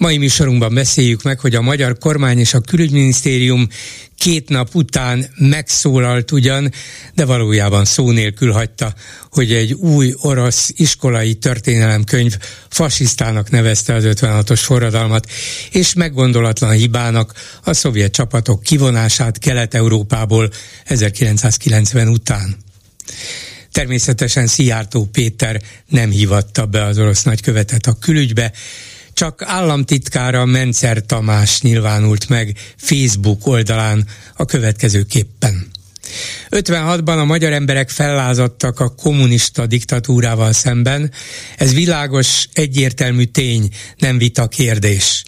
Mai műsorunkban beszéljük meg, hogy a magyar kormány és a külügyminisztérium két nap után megszólalt ugyan, de valójában szó nélkül hagyta, hogy egy új orosz iskolai történelemkönyv fasisztának nevezte az 56-os forradalmat, és meggondolatlan hibának a szovjet csapatok kivonását Kelet-Európából 1990 után. Természetesen Szijjártó Péter nem hívatta be az orosz nagykövetet a külügybe, csak államtitkára Mencer Tamás nyilvánult meg Facebook oldalán a következőképpen. 56-ban a magyar emberek fellázadtak a kommunista diktatúrával szemben, ez világos, egyértelmű tény, nem vita kérdés.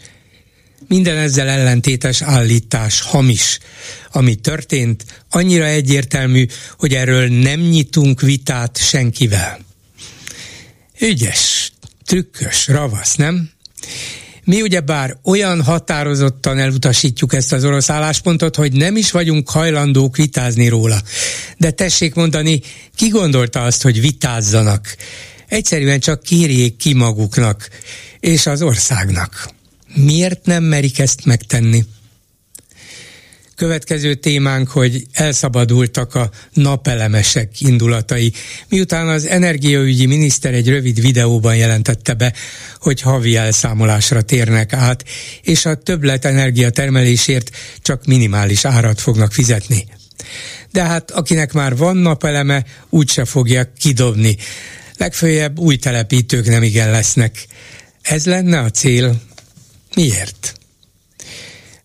Minden ezzel ellentétes állítás hamis. Ami történt, annyira egyértelmű, hogy erről nem nyitunk vitát senkivel. Ügyes, trükkös, ravasz, nem? Mi ugyebár olyan határozottan elutasítjuk ezt az orosz álláspontot, hogy nem is vagyunk hajlandók vitázni róla. De tessék mondani, ki gondolta azt, hogy vitázzanak? Egyszerűen csak kérjék ki maguknak és az országnak. Miért nem merik ezt megtenni? Következő témánk, hogy elszabadultak a napelemesek indulatai, miután az energiaügyi miniszter egy rövid videóban jelentette be, hogy havi elszámolásra térnek át, és a többlet energiatermelésért csak minimális árat fognak fizetni. De hát akinek már van napeleme, úgyse fogja kidobni. Legfőjebb új telepítők nem igen lesznek. Ez lenne a cél, Miért?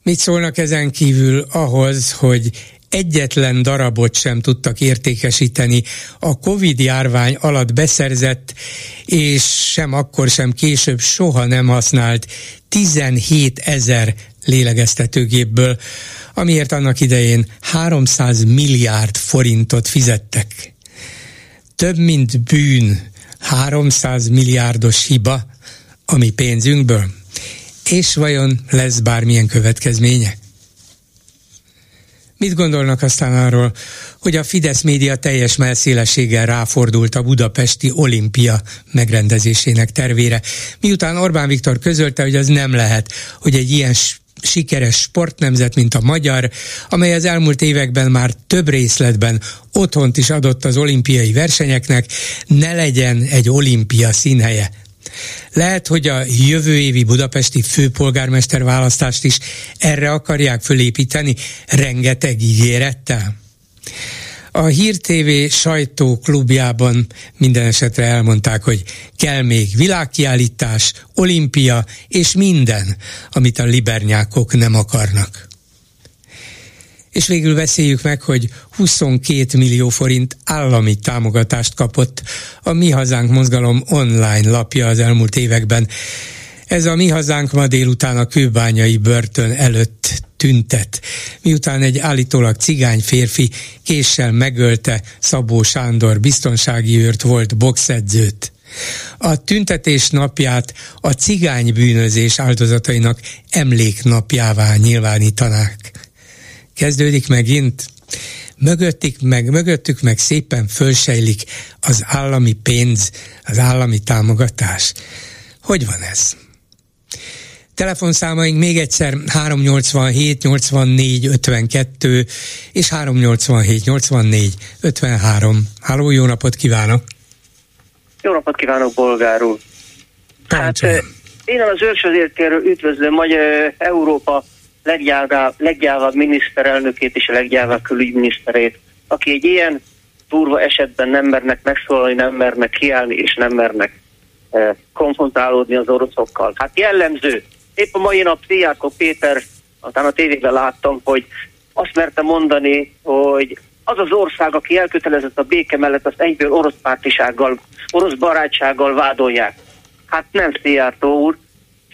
Mit szólnak ezen kívül ahhoz, hogy egyetlen darabot sem tudtak értékesíteni a Covid járvány alatt beszerzett, és sem akkor sem később soha nem használt 17 ezer lélegeztetőgépből, amiért annak idején 300 milliárd forintot fizettek. Több mint bűn, 300 milliárdos hiba, ami pénzünkből. És vajon lesz bármilyen következménye? Mit gondolnak aztán arról, hogy a Fidesz média teljes melszélességgel ráfordult a budapesti olimpia megrendezésének tervére, miután Orbán Viktor közölte, hogy az nem lehet, hogy egy ilyen sikeres sportnemzet, mint a magyar, amely az elmúlt években már több részletben otthont is adott az olimpiai versenyeknek, ne legyen egy olimpia színhelye lehet, hogy a jövő évi budapesti főpolgármester választást is erre akarják fölépíteni, rengeteg ígérettel. A Hír TV sajtóklubjában minden esetre elmondták, hogy kell még világkiállítás, olimpia és minden, amit a libernyákok nem akarnak. És végül beszéljük meg, hogy 22 millió forint állami támogatást kapott a Mi Hazánk mozgalom online lapja az elmúlt években. Ez a Mi Hazánk ma délután a kőbányai börtön előtt tüntet, miután egy állítólag cigány férfi késsel megölte Szabó Sándor biztonsági őrt volt boxedzőt. A tüntetés napját a cigány bűnözés áldozatainak emléknapjává nyilvánítanák kezdődik megint. Mögöttük meg, mögöttük meg szépen fölsejlik az állami pénz, az állami támogatás. Hogy van ez? Telefonszámaink még egyszer 387 84 52 és 387 84 53. Háló, jó napot kívánok! Jó napot kívánok, bolgár úr! Hát, én az őrsözért üdvözlöm, hogy Európa leggyávább, leggyávább miniszterelnökét és a leggyávább külügyminiszterét, aki egy ilyen durva esetben nem mernek megszólalni, nem mernek kiállni, és nem mernek eh, konfrontálódni az oroszokkal. Hát jellemző. Épp a mai nap Szijjárkó Péter, aztán a tévében láttam, hogy azt merte mondani, hogy az az ország, aki elkötelezett a béke mellett, azt egyből orosz pártisággal, orosz barátsággal vádolják. Hát nem Szijjártó úr,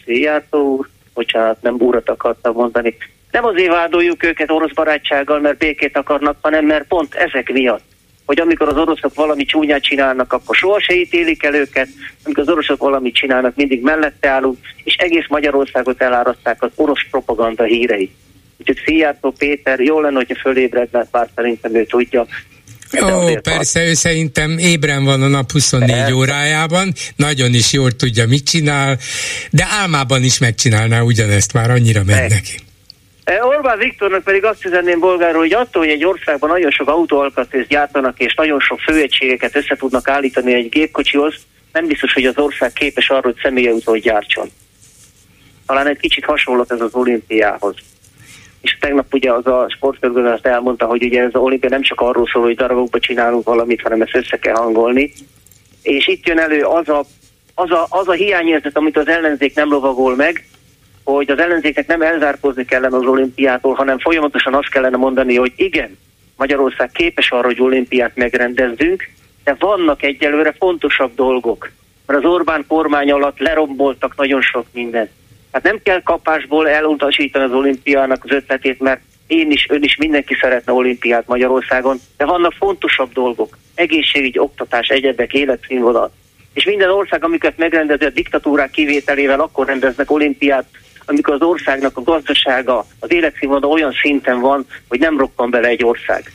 Szijjártó úr, bocsánat, nem úrat akartam mondani. Nem azért vádoljuk őket orosz barátsággal, mert békét akarnak, hanem mert pont ezek miatt hogy amikor az oroszok valami csúnyát csinálnak, akkor soha se ítélik el őket, amikor az oroszok valamit csinálnak, mindig mellette állunk, és egész Magyarországot eláraszták az orosz propaganda hírei. Úgyhogy Szijjártó Péter, jó lenne, hogyha fölébredne, bár szerintem ő tudja, Ó, persze, ő szerintem ébren van a nap 24 persze. órájában, nagyon is jól tudja, mit csinál, de álmában is megcsinálná ugyanezt, már annyira megy neki. E, Orbán Viktornak pedig azt üzenném bolgáról, hogy attól, hogy egy országban nagyon sok autóalkatrészt gyártanak, és nagyon sok főegységeket össze tudnak állítani egy gépkocsihoz, nem biztos, hogy az ország képes arra, hogy személyautót gyártson. Talán egy kicsit hasonlott ez az olimpiához. És tegnap ugye az a sportfőgazdász elmondta, hogy ugye ez az olimpia nem csak arról szól, hogy darabokba csinálunk valamit, hanem ezt össze kell hangolni. És itt jön elő az a, az a, az a hiányérzet, amit az ellenzék nem lovagol meg, hogy az ellenzéknek nem elzárkózni kellene az olimpiától, hanem folyamatosan azt kellene mondani, hogy igen, Magyarország képes arra, hogy olimpiát megrendezzünk, de vannak egyelőre fontosabb dolgok. Mert az Orbán kormány alatt leromboltak nagyon sok mindent. Hát nem kell kapásból elutasítani az olimpiának az ötletét, mert én is, ön is, mindenki szeretne olimpiát Magyarországon, de vannak fontosabb dolgok. Egészségügy, oktatás, egyebek, életszínvonal. És minden ország, amiket megrendezi a diktatúrák kivételével, akkor rendeznek olimpiát, amikor az országnak a gazdasága, az életszínvonal olyan szinten van, hogy nem rokkan bele egy ország.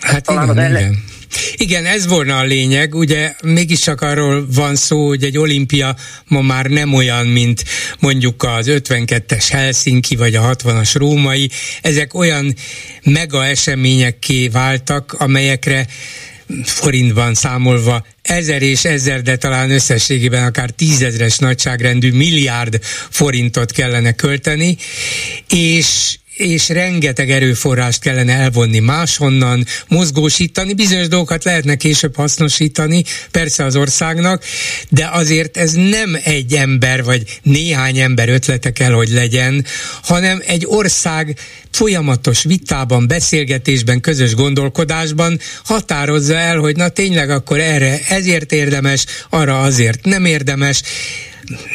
Hát Talán igen, az ellen... igen. Igen, ez volna a lényeg, ugye mégiscsak arról van szó, hogy egy olimpia ma már nem olyan, mint mondjuk az 52-es Helsinki vagy a 60-as római, ezek olyan mega eseményekké váltak, amelyekre forintban számolva. Ezer és ezer, de talán összességében akár tízezres nagyságrendű milliárd forintot kellene költeni, és és rengeteg erőforrást kellene elvonni máshonnan, mozgósítani, bizonyos dolgokat lehetne később hasznosítani, persze az országnak, de azért ez nem egy ember vagy néhány ember ötlete kell, hogy legyen, hanem egy ország folyamatos vitában, beszélgetésben, közös gondolkodásban határozza el, hogy na tényleg akkor erre ezért érdemes, arra azért nem érdemes,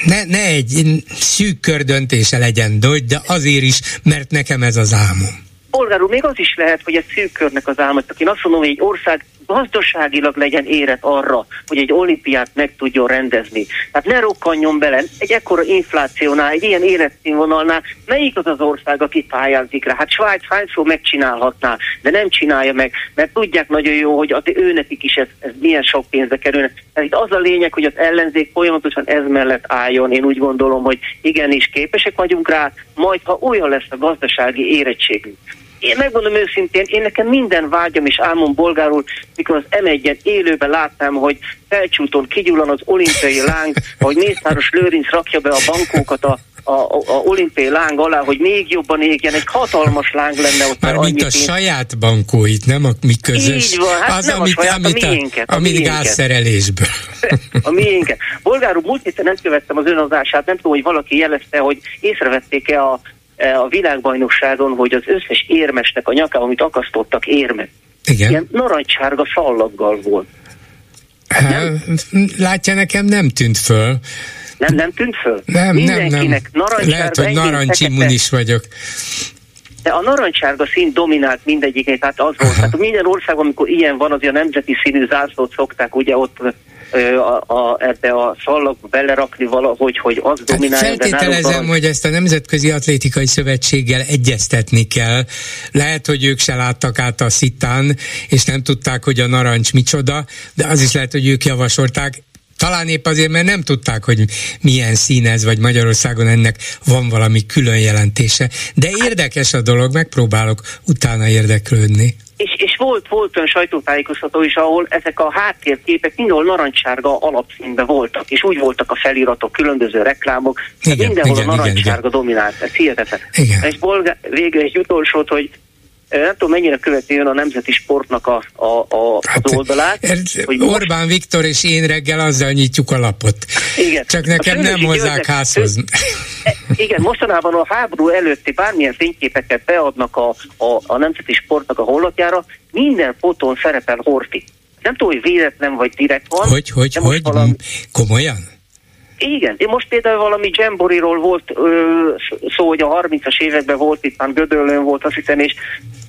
ne, ne egy szűk kör döntése legyen, de azért is, mert nekem ez az álmom. Polgár úr, még az is lehet, hogy egy szűk körnek az álma. Én azt mondom, hogy egy ország gazdaságilag legyen érett arra, hogy egy olimpiát meg tudjon rendezni. Tehát ne rokkanjon bele egy ekkora inflációnál, egy ilyen életszínvonalnál, melyik az az ország, aki pályázik rá? Hát Svájc hányszor megcsinálhatná, de nem csinálja meg, mert tudják nagyon jó, hogy az őnekik is ez, ez milyen sok pénzbe kerülne. Tehát itt az a lényeg, hogy az ellenzék folyamatosan ez mellett álljon. Én úgy gondolom, hogy igenis képesek vagyunk rá, majd ha olyan lesz a gazdasági érettségünk, én megmondom őszintén, én nekem minden vágyam és álmom bolgárul, mikor az m 1 élőben láttam, hogy felcsúton kigyullan az olimpiai láng, hogy Mészáros Lőrinc rakja be a bankókat a a, a, a olimpiai láng alá, hogy még jobban égjen, egy hatalmas láng lenne ott. Már mint a pénz. saját bankóit, nem a mi közös. Így van, hát az, nem amit, a saját, amit a miénket. A, amit gázszerelésből. a miénket. Bolgár úr, múlt héten nem követtem az önadását, nem tudom, hogy valaki jelezte, hogy észrevették-e a a világbajnokságon, hogy az összes érmesnek a nyaká, amit akasztottak érme, Igen. ilyen narancsárga szallaggal volt. Hát, látja, nekem nem tűnt föl. Nem, nem tűnt föl? Nem, nem, nem. Lehet, hogy narancsimmunis vagyok. De a narancsárga szín dominált mindegyiknek, tehát az volt. Tehát minden országban, amikor ilyen van, azért a nemzeti színű zászlót szokták ugye ott a, a, ebbe a szalagba belerakni valahogy, hogy az hát dominálja. Feltételezem, hogy ezt a Nemzetközi Atlétikai Szövetséggel egyeztetni kell. Lehet, hogy ők se láttak át a szitán, és nem tudták, hogy a narancs micsoda, de az is lehet, hogy ők javasolták. Talán épp azért, mert nem tudták, hogy milyen szín ez, vagy Magyarországon ennek van valami külön jelentése. De érdekes a dolog, megpróbálok utána érdeklődni. És, és volt, volt olyan sajtótájékoztató is, ahol ezek a háttérképek mindenhol narancssárga alapszínben voltak, és úgy voltak a feliratok, különböző reklámok, igen, mindenhol igen, a narancssárga igen, dominált, ez hihetetlen. Igen. És bolgár, végül egy utolsót, hogy nem tudom, mennyire követi ön a nemzeti sportnak a, a, a, hát, az oldalát. Er, hogy Orbán most... Viktor és én reggel azzal nyitjuk a lapot. Igen. Csak nekem nem hozzák házhoz. E, igen, mostanában a háború előtti bármilyen fényképeket beadnak a, a, a nemzeti sportnak a honlapjára, minden fotón szerepel Horti. Nem tudom, hogy véletlen vagy direkt van. Hogy, hogy, hogy? Valami... Komolyan? Igen, én most például valami Jamboriról volt ö, szó, hogy a 30-as években volt itt, már Gödöllön volt azt hiszem, és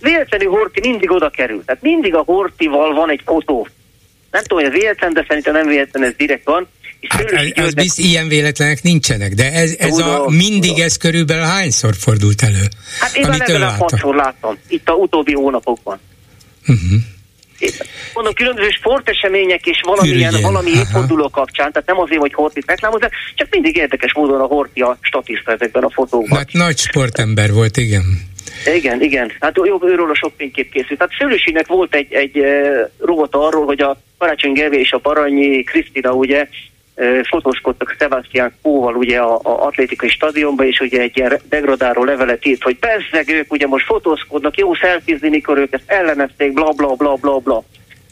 véletlenül Horti mindig oda kerül. Tehát mindig a Hortival van egy fotó. Nem tudom, hogy ez véletlen, de szerintem nem véletlen, ez direkt van. Hát, az, az bizt, ilyen véletlenek nincsenek, de ez, ez a mindig ez körülbelül hányszor fordult elő? Hát én legalább hatszor láttam, itt a utóbbi hónapokban. Uh-huh. Mondom, különböző sportesemények és valamilyen, Ürügyén. valami évforduló kapcsán, tehát nem azért, hogy Hortit reklámozzák, csak mindig érdekes módon a Horti a statiszta ezekben a fotókban. Hát nagy sportember volt, igen. Igen, igen. Hát jó, őről a sok fénykép készült. Tehát Szőlősinek volt egy, egy robot arról, hogy a Karácsony Gergely és a Baranyi Krisztina ugye fotózkodtak Sebastian Kóval ugye a, a atlétikai stadionba, és ugye egy ilyen degradáló levelet írt, hogy persze ők ugye most fotózkodnak, jó szelfizni, mikor ők ezt ellenezték, bla bla bla bla bla.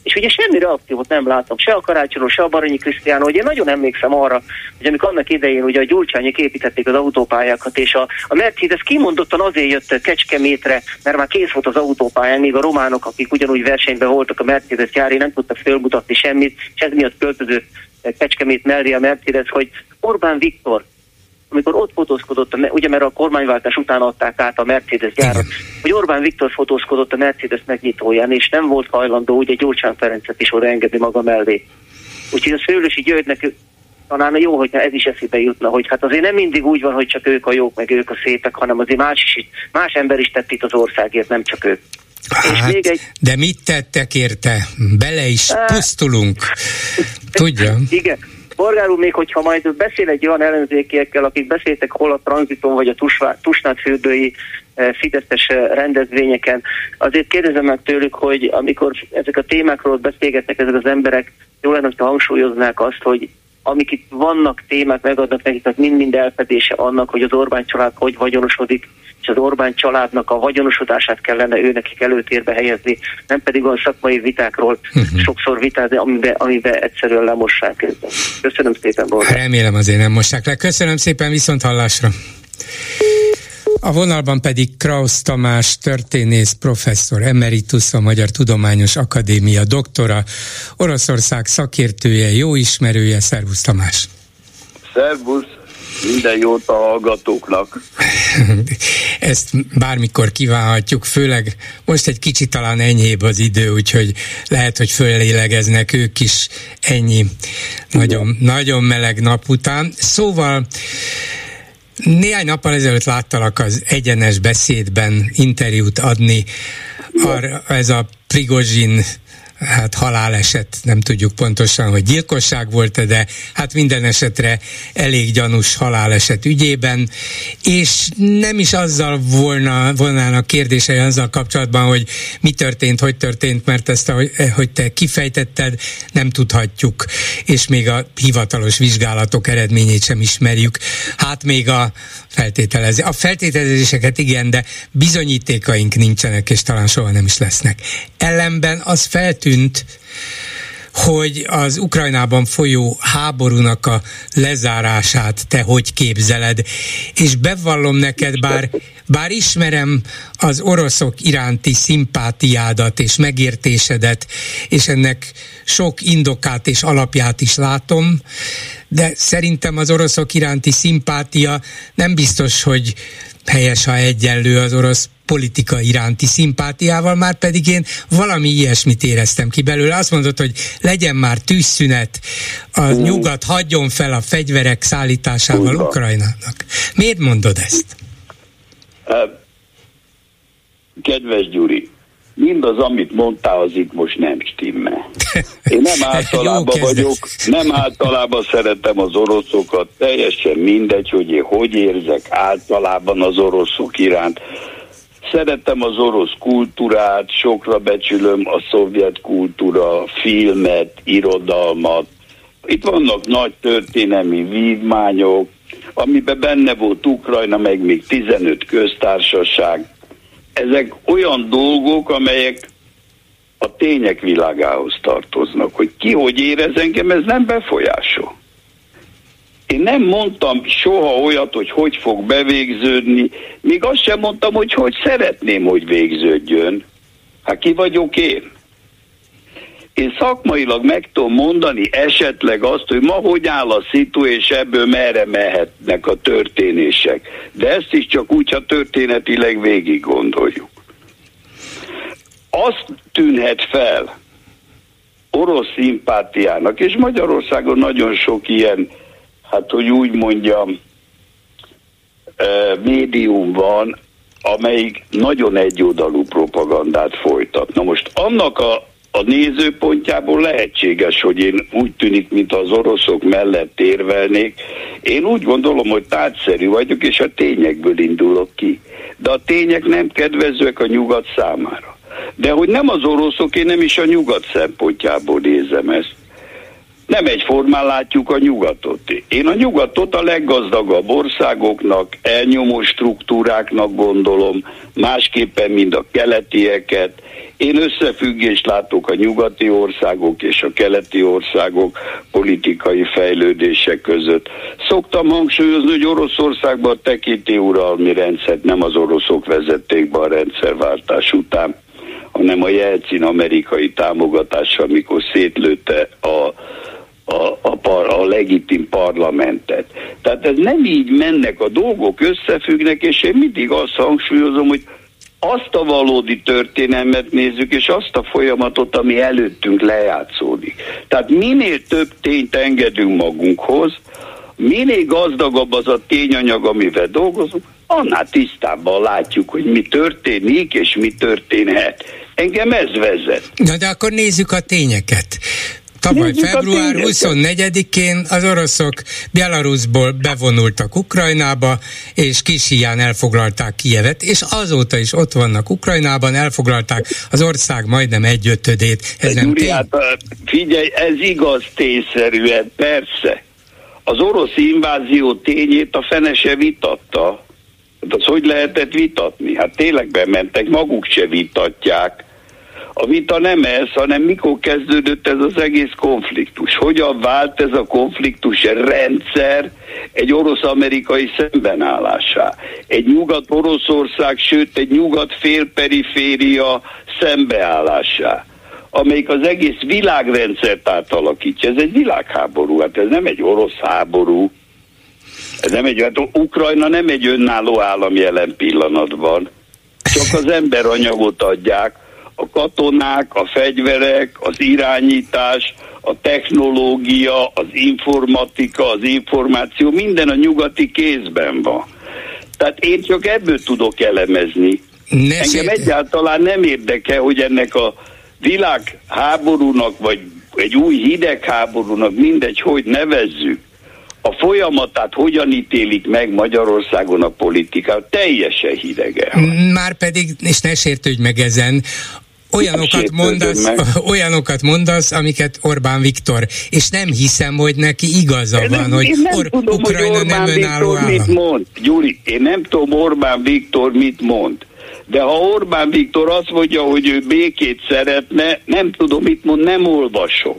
És ugye semmi reakciót nem láttam, se a Karácsonyról, se a Baranyi Krisztiánról. Ugye nagyon emlékszem arra, hogy amikor annak idején ugye a gyurcsányok építették az autópályákat, és a, a Mercedes kimondottan azért jött Kecskemétre, mert már kész volt az autópályán, még a románok, akik ugyanúgy versenyben voltak a Mercedes gyári, nem tudtak fölmutatni semmit, és ez miatt költözött Kecskemét mellé a Mercedes, hogy Orbán Viktor, amikor ott fotózkodott, ugye mert a kormányváltás után adták át a Mercedes gyárat, hogy Orbán Viktor fotózkodott a Mercedes megnyitóján, és nem volt hajlandó ugye Gyurcsán Ferencet is oda engedni maga mellé. Úgyhogy a Szőlősi Györgynek talán jó, hogyha ez is eszébe jutna, hogy hát azért nem mindig úgy van, hogy csak ők a jók, meg ők a szépek, hanem azért más, is, más ember is tett itt az országért, nem csak ők. Hát, még egy... De mit tettek érte? Bele is pusztulunk. Tudja? Igen. Borgár úr, még hogyha majd beszél egy olyan ellenzékiekkel, akik beszéltek hol a tranziton vagy a Tusnát fürdői eh, fideszes eh, rendezvényeken, azért kérdezem meg tőlük, hogy amikor ezek a témákról beszélgetnek ezek az emberek, jó lenne, hogyha hangsúlyoznák azt, hogy amik itt vannak témák, megadnak nekik, tehát mind-mind elfedése annak, hogy az Orbán család hogy vagyonosodik, és az Orbán családnak a vagyonosodását kellene ő nekik előtérbe helyezni, nem pedig olyan szakmai vitákról uh-huh. sokszor vitázni, amiben, amiben egyszerűen lemossák őket. Köszönöm szépen, Borgár. Remélem azért nem mossák le. Köszönöm szépen, viszont hallásra. A vonalban pedig Krausz Tamás, történész, professzor, emeritus, a Magyar Tudományos Akadémia doktora, Oroszország szakértője, jó ismerője. Szervusz Tamás! Szervusz! Minden jót a hallgatóknak. Ezt bármikor kívánhatjuk, főleg most egy kicsit talán enyhébb az idő, úgyhogy lehet, hogy fölélegeznek ők is ennyi nagyon, nagyon meleg nap után. Szóval néhány nappal ezelőtt láttalak az egyenes beszédben interjút adni, arra, ez a Prigozsin hát haláleset, nem tudjuk pontosan, hogy gyilkosság volt de hát minden esetre elég gyanús haláleset ügyében, és nem is azzal volna, volnának kérdései azzal kapcsolatban, hogy mi történt, hogy történt, mert ezt, ahogy, hogy te kifejtetted, nem tudhatjuk, és még a hivatalos vizsgálatok eredményét sem ismerjük. Hát még a feltételezés. A feltételezéseket igen, de bizonyítékaink nincsenek, és talán soha nem is lesznek. Ellenben az feltűnt, hogy az Ukrajnában folyó háborúnak a lezárását te hogy képzeled, és bevallom neked, bár, bár ismerem az oroszok iránti szimpátiádat és megértésedet, és ennek sok indokát és alapját is látom, de szerintem az oroszok iránti szimpátia nem biztos, hogy helyes, ha egyenlő az orosz politika iránti szimpátiával, már pedig én valami ilyesmit éreztem ki belőle. Azt mondod, hogy legyen már tűzszünet, a mm. nyugat hagyjon fel a fegyverek szállításával Ugyan. Ukrajnának. Miért mondod ezt? Kedves Gyuri, mindaz, amit mondtál, az itt most nem stimmel. Én nem általában vagyok, nem általában szeretem az oroszokat, teljesen mindegy, hogy én hogy érzek általában az oroszok iránt. Szeretem az orosz kultúrát, sokra becsülöm a szovjet kultúra, filmet, irodalmat. Itt vannak nagy történelmi vívmányok, amiben benne volt Ukrajna, meg még 15 köztársaság. Ezek olyan dolgok, amelyek a tények világához tartoznak, hogy ki hogy érez engem, ez nem befolyásol. Én nem mondtam soha olyat, hogy hogy fog bevégződni, még azt sem mondtam, hogy hogy szeretném, hogy végződjön. Hát ki vagyok én? én szakmailag meg tudom mondani esetleg azt, hogy ma hogy áll a szitu, és ebből merre mehetnek a történések. De ezt is csak úgy, ha történetileg végig gondoljuk. Azt tűnhet fel orosz szimpátiának, és Magyarországon nagyon sok ilyen, hát hogy úgy mondjam, médium van, amelyik nagyon egyoldalú propagandát folytat. Na most annak a a nézőpontjából lehetséges, hogy én úgy tűnik, mint az oroszok mellett érvelnék. Én úgy gondolom, hogy tárgyszerű vagyok, és a tényekből indulok ki. De a tények nem kedvezőek a nyugat számára. De hogy nem az oroszok, én nem is a nyugat szempontjából nézem ezt nem egyformán látjuk a nyugatot. Én a nyugatot a leggazdagabb országoknak, elnyomó struktúráknak gondolom, másképpen, mint a keletieket. Én összefüggést látok a nyugati országok és a keleti országok politikai fejlődése között. Szoktam hangsúlyozni, hogy Oroszországban a tekinti uralmi rendszert nem az oroszok vezették be a rendszerváltás után, hanem a Jelcin amerikai támogatása, amikor szétlőtte a a, a, par, a legitim parlamentet. Tehát ez nem így mennek a dolgok, összefüggnek, és én mindig azt hangsúlyozom, hogy azt a valódi történelmet nézzük, és azt a folyamatot, ami előttünk lejátszódik. Tehát minél több tényt engedünk magunkhoz, minél gazdagabb az a tényanyag, amivel dolgozunk, annál tisztábban látjuk, hogy mi történik, és mi történhet. Engem ez vezet. Na de akkor nézzük a tényeket. Tavaly Nézzük február 24-én az oroszok Belarusból bevonultak Ukrajnába, és kis hián elfoglalták Kievet, és azóta is ott vannak Ukrajnában, elfoglalták az ország majdnem egyötödét. Ez nem tény? Hát, figyelj, ez igaz tényszerűen, persze. Az orosz invázió tényét a fene se vitatta. Hát az hogy lehetett vitatni? Hát tényleg bementek, maguk se vitatják a vita nem ez, hanem mikor kezdődött ez az egész konfliktus. Hogyan vált ez a konfliktus rendszer egy orosz-amerikai szembenállásá. Egy nyugat-oroszország, sőt egy nyugat-félperiféria szembeállásá amelyik az egész világrendszert átalakítja. Ez egy világháború, hát ez nem egy orosz háború. Ez nem egy, hát Ukrajna nem egy önálló állam jelen pillanatban. Csak az emberanyagot adják, a katonák, a fegyverek, az irányítás, a technológia, az informatika, az információ, minden a nyugati kézben van. Tehát én csak ebből tudok elemezni. Ne Engem egyáltalán nem érdekel, hogy ennek a világháborúnak, vagy egy új hidegháborúnak, mindegy, hogy nevezzük, a folyamatát hogyan ítélik meg Magyarországon a politika, teljesen hidege. Már pedig, és ne sértődj meg ezen, olyanokat mondasz, olyanokat mondasz, amiket Orbán Viktor, és nem hiszem, hogy neki igaza én van, hogy, nem Or- tudom, Ukrajna hogy nem önálló állam. Mit mond. Gyuri, én nem tudom Orbán Viktor mit mond. De ha Orbán Viktor azt mondja, hogy ő békét szeretne, nem tudom mit mond, nem olvasom.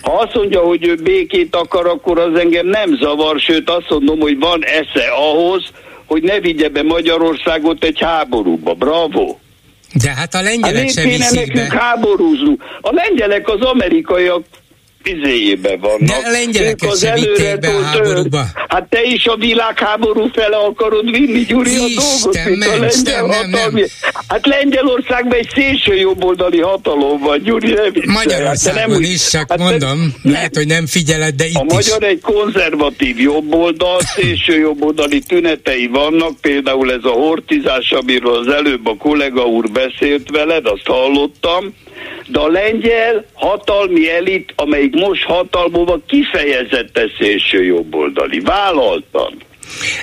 Ha azt mondja, hogy ő békét akar, akkor az engem nem zavar, sőt azt mondom, hogy van esze ahhoz, hogy ne vigye be Magyarországot egy háborúba. Bravo! De hát a lengyelek hát sem viszik be. háborúzni. A lengyelek az amerikaiak izéjébe vannak. De a lengyelek az előre be a háborúba. Hát te is a világháború fele akarod vinni, Gyuri, Isten a dolgot, mint a lengyel nem. Nem. Hát Lengyelországban egy szélső jobboldali hatalom van, Gyuri, nem Magyarországon hát nem is, csak hát mondom, te, lehet, hogy nem figyeled, de itt A is. magyar egy konzervatív jobboldal, szélső jobboldali tünetei vannak, például ez a hortizás, amiről az előbb a kollega úr beszélt veled, azt hallottam, de a lengyel hatalmi elit, amelyik most hatalmúban kifejezetten szélső jobboldali. Vállaltan.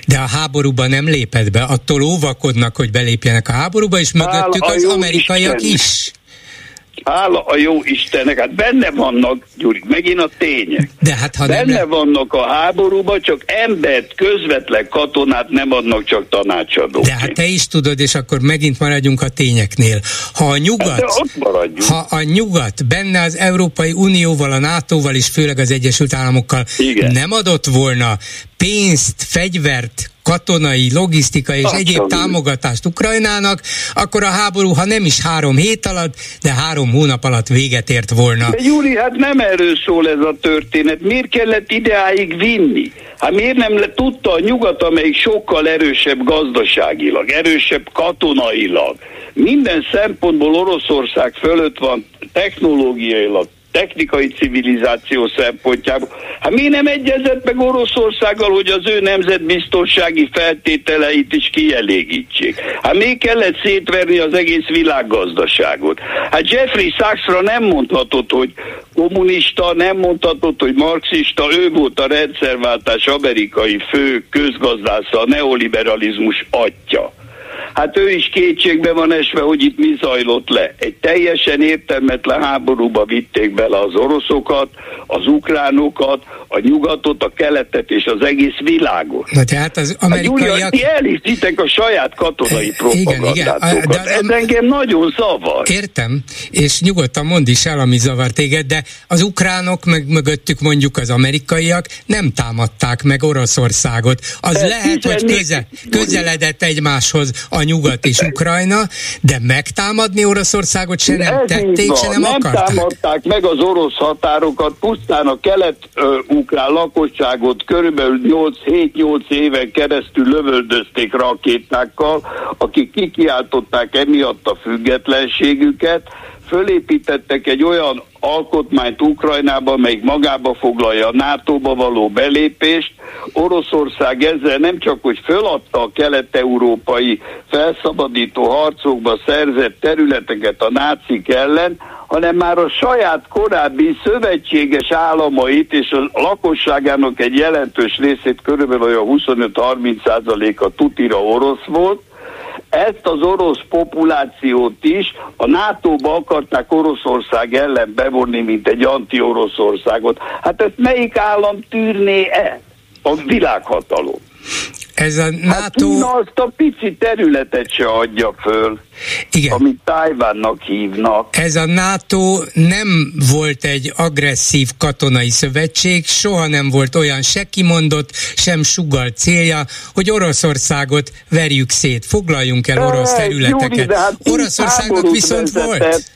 De a háborúban nem lépett be, attól óvakodnak, hogy belépjenek a háborúba, és mögöttük az amerikaiak Isten. is. Hála a jó Istennek, hát benne vannak, Gyuri, megint a tények. De hát ha benne nem vannak a háborúban, csak embert, közvetlen katonát nem adnak csak tanácsadók. De hát te is tudod, és akkor megint maradjunk a tényeknél. Ha a nyugat, hát ha a nyugat benne az Európai Unióval, a NATO-val és főleg az Egyesült Államokkal Igen. nem adott volna pénzt, fegyvert, katonai, logisztikai és Abszolút. egyéb támogatást Ukrajnának, akkor a háború, ha nem is három hét alatt, de három hónap alatt véget ért volna. De Júli, hát nem erről szól ez a történet. Miért kellett ideáig vinni? Hát miért nem le, tudta a nyugat, amelyik sokkal erősebb gazdaságilag, erősebb katonailag, minden szempontból Oroszország fölött van technológiailag, technikai civilizáció szempontjából. Hát mi nem egyezett meg Oroszországgal, hogy az ő nemzetbiztonsági feltételeit is kielégítsék? Hát még kellett szétverni az egész világgazdaságot? Hát Jeffrey Sachsra nem mondhatott, hogy kommunista, nem mondhatott, hogy marxista, ő volt a rendszerváltás amerikai fő közgazdásza, a neoliberalizmus atya hát ő is kétségbe van esve, hogy itt mi zajlott le. Egy teljesen értelmetlen háborúba vitték bele az oroszokat, az ukránokat, a nyugatot, a keletet és az egész világot. Na tehát az amerikaiak... Hát, ti elhisztitek a saját katonai propagandátokat. Igen, igen. Ez engem nagyon zavar. Értem, és nyugodtan mondd is el, ami zavar téged, de az ukránok, meg mögöttük mondjuk az amerikaiak nem támadták meg Oroszországot. Az Ez lehet, hogy köze, közeledett egymáshoz a nyugat és Ukrajna, de megtámadni Oroszországot se nem tették, se nem, nem akarták. Támadták meg az orosz határokat, pusztán a kelet-ukrán lakosságot körülbelül 8-7-8 éven keresztül lövöldözték rakétákkal, akik kikiáltották emiatt a függetlenségüket, fölépítettek egy olyan alkotmányt Ukrajnában, melyik magába foglalja a NATO-ba való belépést. Oroszország ezzel nem csak, hogy föladta a kelet-európai felszabadító harcokba szerzett területeket a nácik ellen, hanem már a saját korábbi szövetséges államait és a lakosságának egy jelentős részét, körülbelül olyan 25-30 százaléka tutira orosz volt, ezt az orosz populációt is a NATO-ba akarták Oroszország ellen bevonni, mint egy anti-Oroszországot. Hát ezt melyik állam tűrné el? A világhatalom. Ez a NATO... Hát Kína azt a pici területet se adja föl, Igen. amit Tájvánnak hívnak. Ez a NATO nem volt egy agresszív katonai szövetség, soha nem volt olyan se kimondott, sem sugal célja, hogy Oroszországot verjük szét, foglaljunk el orosz területeket. Júli, hát Oroszországnak viszont vezetett. volt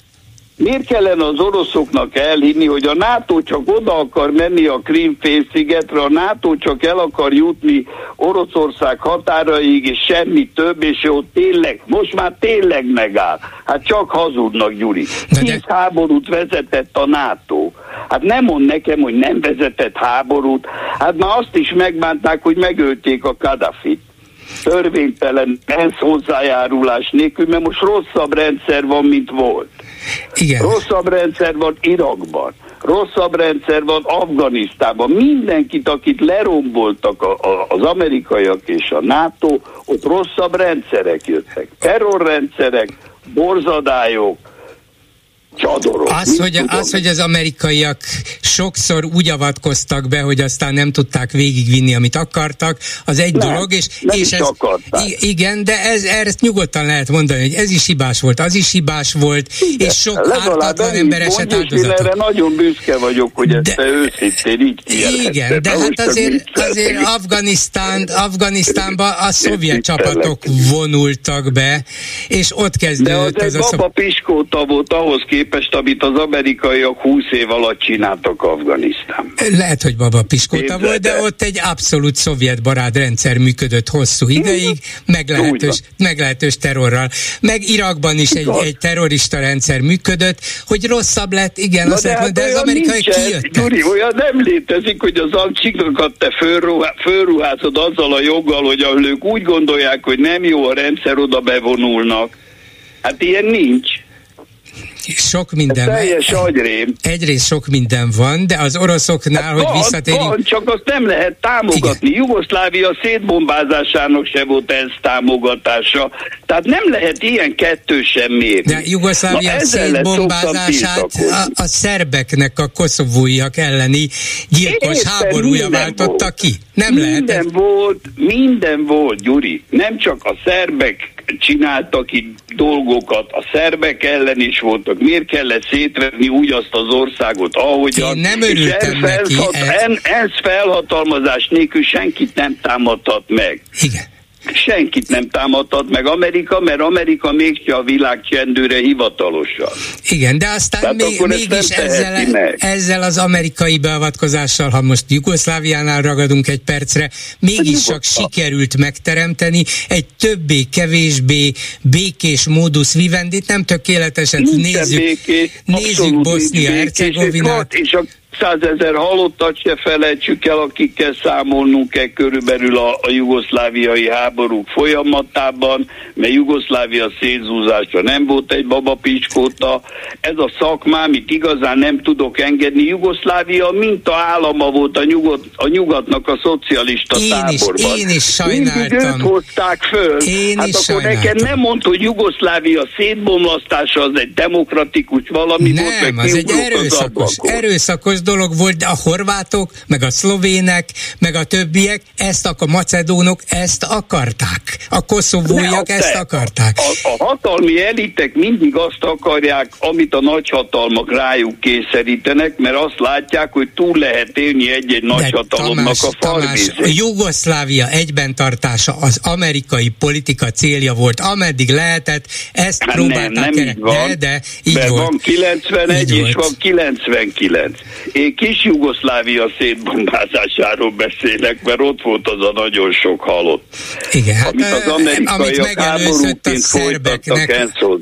Miért kellene az oroszoknak elhinni, hogy a NATO csak oda akar menni a Krim félszigetre, a NATO csak el akar jutni Oroszország határaig, és semmi több, és ott tényleg, most már tényleg megáll. Hát csak hazudnak, Gyuri. Tíz háborút vezetett a NATO. Hát nem mond nekem, hogy nem vezetett háborút. Hát már azt is megbánták, hogy megölték a Kadafit törvénytelen ENSZ hozzájárulás nélkül, mert most rosszabb rendszer van, mint volt. Igen. Rosszabb rendszer van Irakban, rosszabb rendszer van Afganisztánban. Mindenkit, akit leromboltak a, a, az amerikaiak és a NATO, ott rosszabb rendszerek jöttek. Terrorrendszerek, borzadályok, csadorok. Az, hogy, az, hogy az amerikaiak sokszor úgy avatkoztak be, hogy aztán nem tudták végigvinni, amit akartak, az egy nem, dolog, és, nem és ez, igen, de ez, ezt nyugodtan lehet mondani, hogy ez is hibás volt, az is hibás volt, igen, és sok ártatlan ember esett áldozatot. Erre nagyon büszke vagyok, hogy ezt de, őszintén így Igen, de hát azért, azért Afganisztán, Afganisztánba a szovjet csapatok vonultak be, és ott kezdődött de az, az a... De Piskóta volt ahhoz képest, képest, amit az amerikaiak 20 év alatt csináltak Afganisztán. Lehet, hogy Baba Piskóta volt, de ott egy abszolút szovjet barát rendszer működött hosszú ideig, meglehetős, meglehetős terrorral. Meg Irakban is egy, egy terrorista rendszer működött, hogy rosszabb lett, igen, azt lehet, hát de az amerikai kijöttek. Gyuri, olyan nem létezik, hogy az amcsikokat te fölruházod azzal a joggal, hogy ahol ők úgy gondolják, hogy nem jó a rendszer, oda bevonulnak. Hát ilyen nincs sok minden. Ez teljes agyrém. Egyrészt sok minden van, de az oroszoknál, hát hogy van, visszatérünk... Van, csak azt nem lehet támogatni. Igen. Jugoszlávia szétbombázásának se volt ez támogatása. Tehát nem lehet ilyen kettősen mérni. De Jugoszlávia szétbombázását a, a szerbeknek a koszovóiak elleni gyilkos Érte, háborúja váltotta volt. ki. Nem minden lehet. volt, minden volt, Gyuri. Nem csak a szerbek csináltak itt dolgokat, a szerbek ellen is voltak, miért kellett szétverni úgy azt az országot, ahogyan. Én nem örültem neki. Ez... ez felhatalmazás nélkül senkit nem támadhat meg. Igen senkit nem támadhat meg Amerika, mert Amerika mégse a világ csendőre hivatalosan. Igen, de aztán még, mégis ezzel, ezzel az amerikai beavatkozásal, ha most Jugoszláviánál ragadunk egy percre, mégis csak sikerült megteremteni egy többé-kevésbé békés módusz vivendit, nem tökéletesen nézzük, békés, nézzük Bosznia-Hercegovinát. És a százezer halottat se felejtsük el, akikkel számolnunk kell körülbelül a, a jugoszláviai háborúk folyamatában, mert Jugoszlávia szétzúzása nem volt egy babapicskóta. Ez a szakmá, amit igazán nem tudok engedni, Jugoszlávia minta állama volt a, nyugat, a nyugatnak a szocialista én táborban. Is, én is sajnáltam. Mindig őt hozták föl. Én hát is akkor sajnáltam. nekem nem mondta, hogy Jugoszlávia szétbomlasztása az egy demokratikus valami nem, volt, meg az egy erőszakos, erőszakos dolog volt, de a horvátok, meg a szlovének, meg a többiek, ezt a macedónok ezt akarták. A koszovóiak ezt te, akarták. A, a hatalmi elitek mindig azt akarják, amit a nagyhatalmak rájuk kényszerítenek, mert azt látják, hogy túl lehet élni egy-egy nagyhatalomnak a falvizét. A Jugoszlávia egyben tartása az amerikai politika célja volt, ameddig lehetett, ezt hát próbálták nem, nem így van, de, de így volt. van 91 így és volt. van 99. Én kis Jugoszlávia szétbombázásáról beszélek, mert ott volt az a nagyon sok halott. Igen, hát, amit az amerikaiak megelőzött a szerbeknek,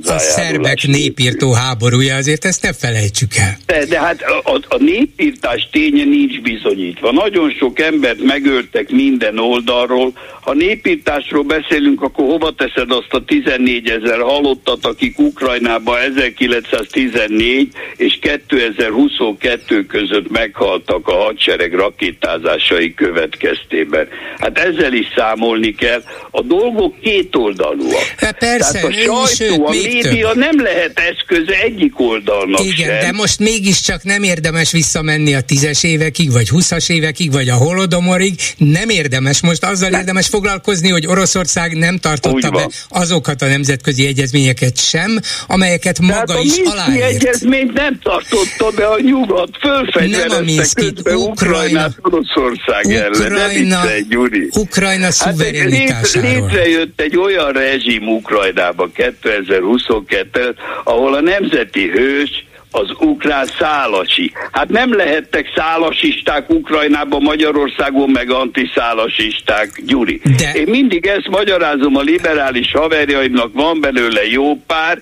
a szerbek népírtó háborúja, azért ezt ne felejtsük el. De, de hát a, a népírtás ténye nincs bizonyítva. Nagyon sok embert megöltek minden oldalról. Ha népírtásról beszélünk, akkor hova teszed azt a 14 ezer halottat, akik Ukrajnában 1914 és 2022 között meghaltak a hadsereg rakétázásai következtében. Hát ezzel is számolni kell. A dolgok kétoldalúak. Hát persze, Tehát a sajtó, sőt, a média több. nem lehet eszköze egyik oldalnak Igen, sem. de most mégiscsak nem érdemes visszamenni a tízes évekig, vagy huszas évekig, vagy a holodomorig. Nem érdemes. Most azzal nem. érdemes foglalkozni, hogy Oroszország nem tartotta be azokat a nemzetközi egyezményeket sem, amelyeket maga Tehát is aláírt. a egyezményt nem tartotta be a nyugat, fölfegyverezte közben Ukrajnát Oroszország Ukrajna, ellen. Gyuri. Ukrajna szuverenitásáról. Hát létrejött egy olyan rezsim Ukrajnában 2022 ahol a nemzeti hős az ukrán szálasi. Hát nem lehettek szálasisták Ukrajnában, Magyarországon, meg antiszálasisták, Gyuri. De... Én mindig ezt magyarázom a liberális haverjaimnak, van belőle jó pár,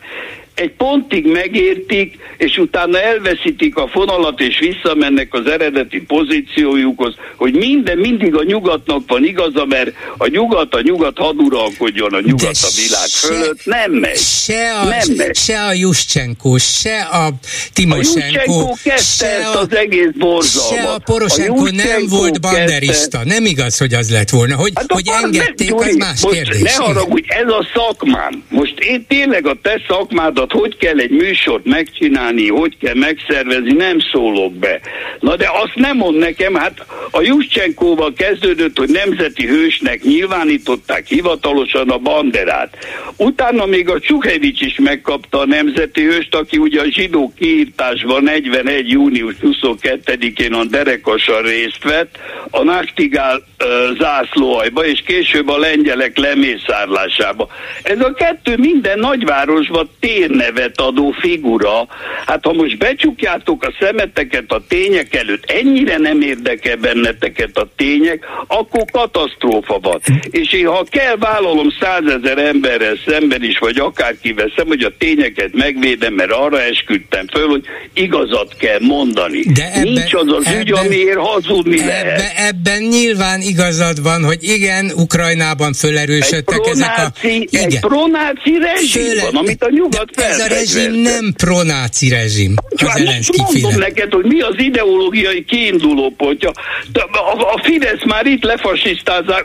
egy pontig megértik, és utána elveszítik a fonalat, és visszamennek az eredeti pozíciójukhoz, hogy minden mindig a nyugatnak van igaza, mert a nyugat, a nyugat haduralkodjon a nyugat De a világ se, fölött. Nem megy. Se a, nem megy. se a Juszcsenko, se a Timoshenko, se ezt a, az egész borzalmat. Se a Poroshenko a nem volt banderista. Kezdte. Nem igaz, hogy az lett volna. Hogy, hát hogy engedték, Gyuri, az más most kérdés. Ne haragudj, ez a szakmám. Most én tényleg a te szakmádat hogy kell egy műsort megcsinálni, hogy kell megszervezni, nem szólok be. Na de azt nem mond nekem, hát a Juszcsenkóval kezdődött, hogy nemzeti hősnek nyilvánították hivatalosan a banderát. Utána még a Csukevics is megkapta a nemzeti hőst, aki ugye a zsidó kiírtásban 41. június 22-én a derekasan részt vett, a Nachtigál uh, zászlóajba, és később a lengyelek lemészárlásába. Ez a kettő minden nagyvárosban térnevet adó figura. Hát ha most becsukjátok a szemeteket a tények előtt, ennyire nem érdekel benneteket a tények, akkor katasztrófa van. És én ha kell vállalom százezer emberrel szemben is, vagy akárkivel szem, hogy a tényeket megvédem, mert arra esküdtem föl, hogy igazat kell mondani. De ebben, Nincs az az ebben, ügy, amiért hazudni ebben, lehet. Ebben nyilván igazad van, hogy igen, Ukrajnában fölerősödtek ezek a... Igen. Egy pronáci rezsim Föle, van, amit a nyugat Ez a rezsim nem pronáci rezsim. Az most mondom neked, hogy mi az ideológiai kiinduló pontja. A, a Fidesz már itt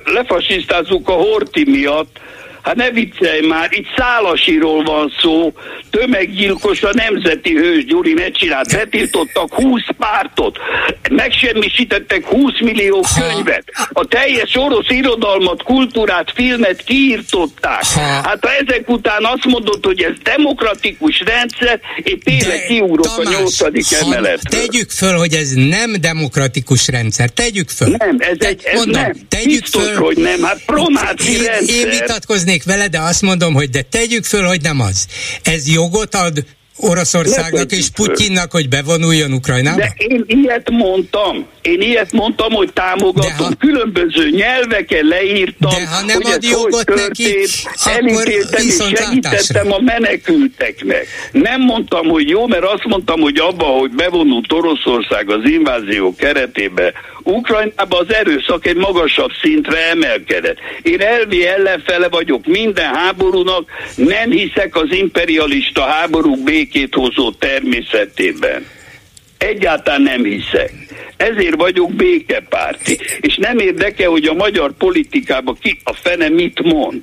lefasisztázzuk a Horti miatt, Hát ne viccelj már, itt Szálasiról van szó, tömeggyilkos a nemzeti hős, Gyuri, ne csinált, betiltottak 20 pártot, megsemmisítettek 20 millió könyvet, a teljes orosz irodalmat, kultúrát, filmet kiírtották. Hát ha ezek után azt mondod, hogy ez demokratikus rendszer, én tényleg kiúrok Tamás, a nyolcadik emeletről. Tegyük föl, hogy ez nem demokratikus rendszer, tegyük föl. Nem, ez, egy, ez mondom, nem. Tegyük Biztos, föl, hogy nem, hát promáci én, rendszer. Én vitatkoznék vele, de azt mondom, hogy de tegyük föl, hogy nem az. Ez jogot ad Oroszországnak és Putyinnak, hogy bevonuljon Ukrajnába? De én ilyet mondtam. Én ilyet mondtam, hogy támogatom. Ha, Különböző nyelveken leírtam, de ha nem hogy ad ez jogot hogy történt, neki, elítéltem és segítettem a menekülteknek. Nem mondtam, hogy jó, mert azt mondtam, hogy abba, hogy bevonult Oroszország az invázió keretébe, Ukrajnában az erőszak egy magasabb szintre emelkedett. Én elvi ellenfele vagyok minden háborúnak, nem hiszek az imperialista háborúk békét hozó természetében. Egyáltalán nem hiszek. Ezért vagyok békepárti. És nem érdekel, hogy a magyar politikában ki a fene mit mond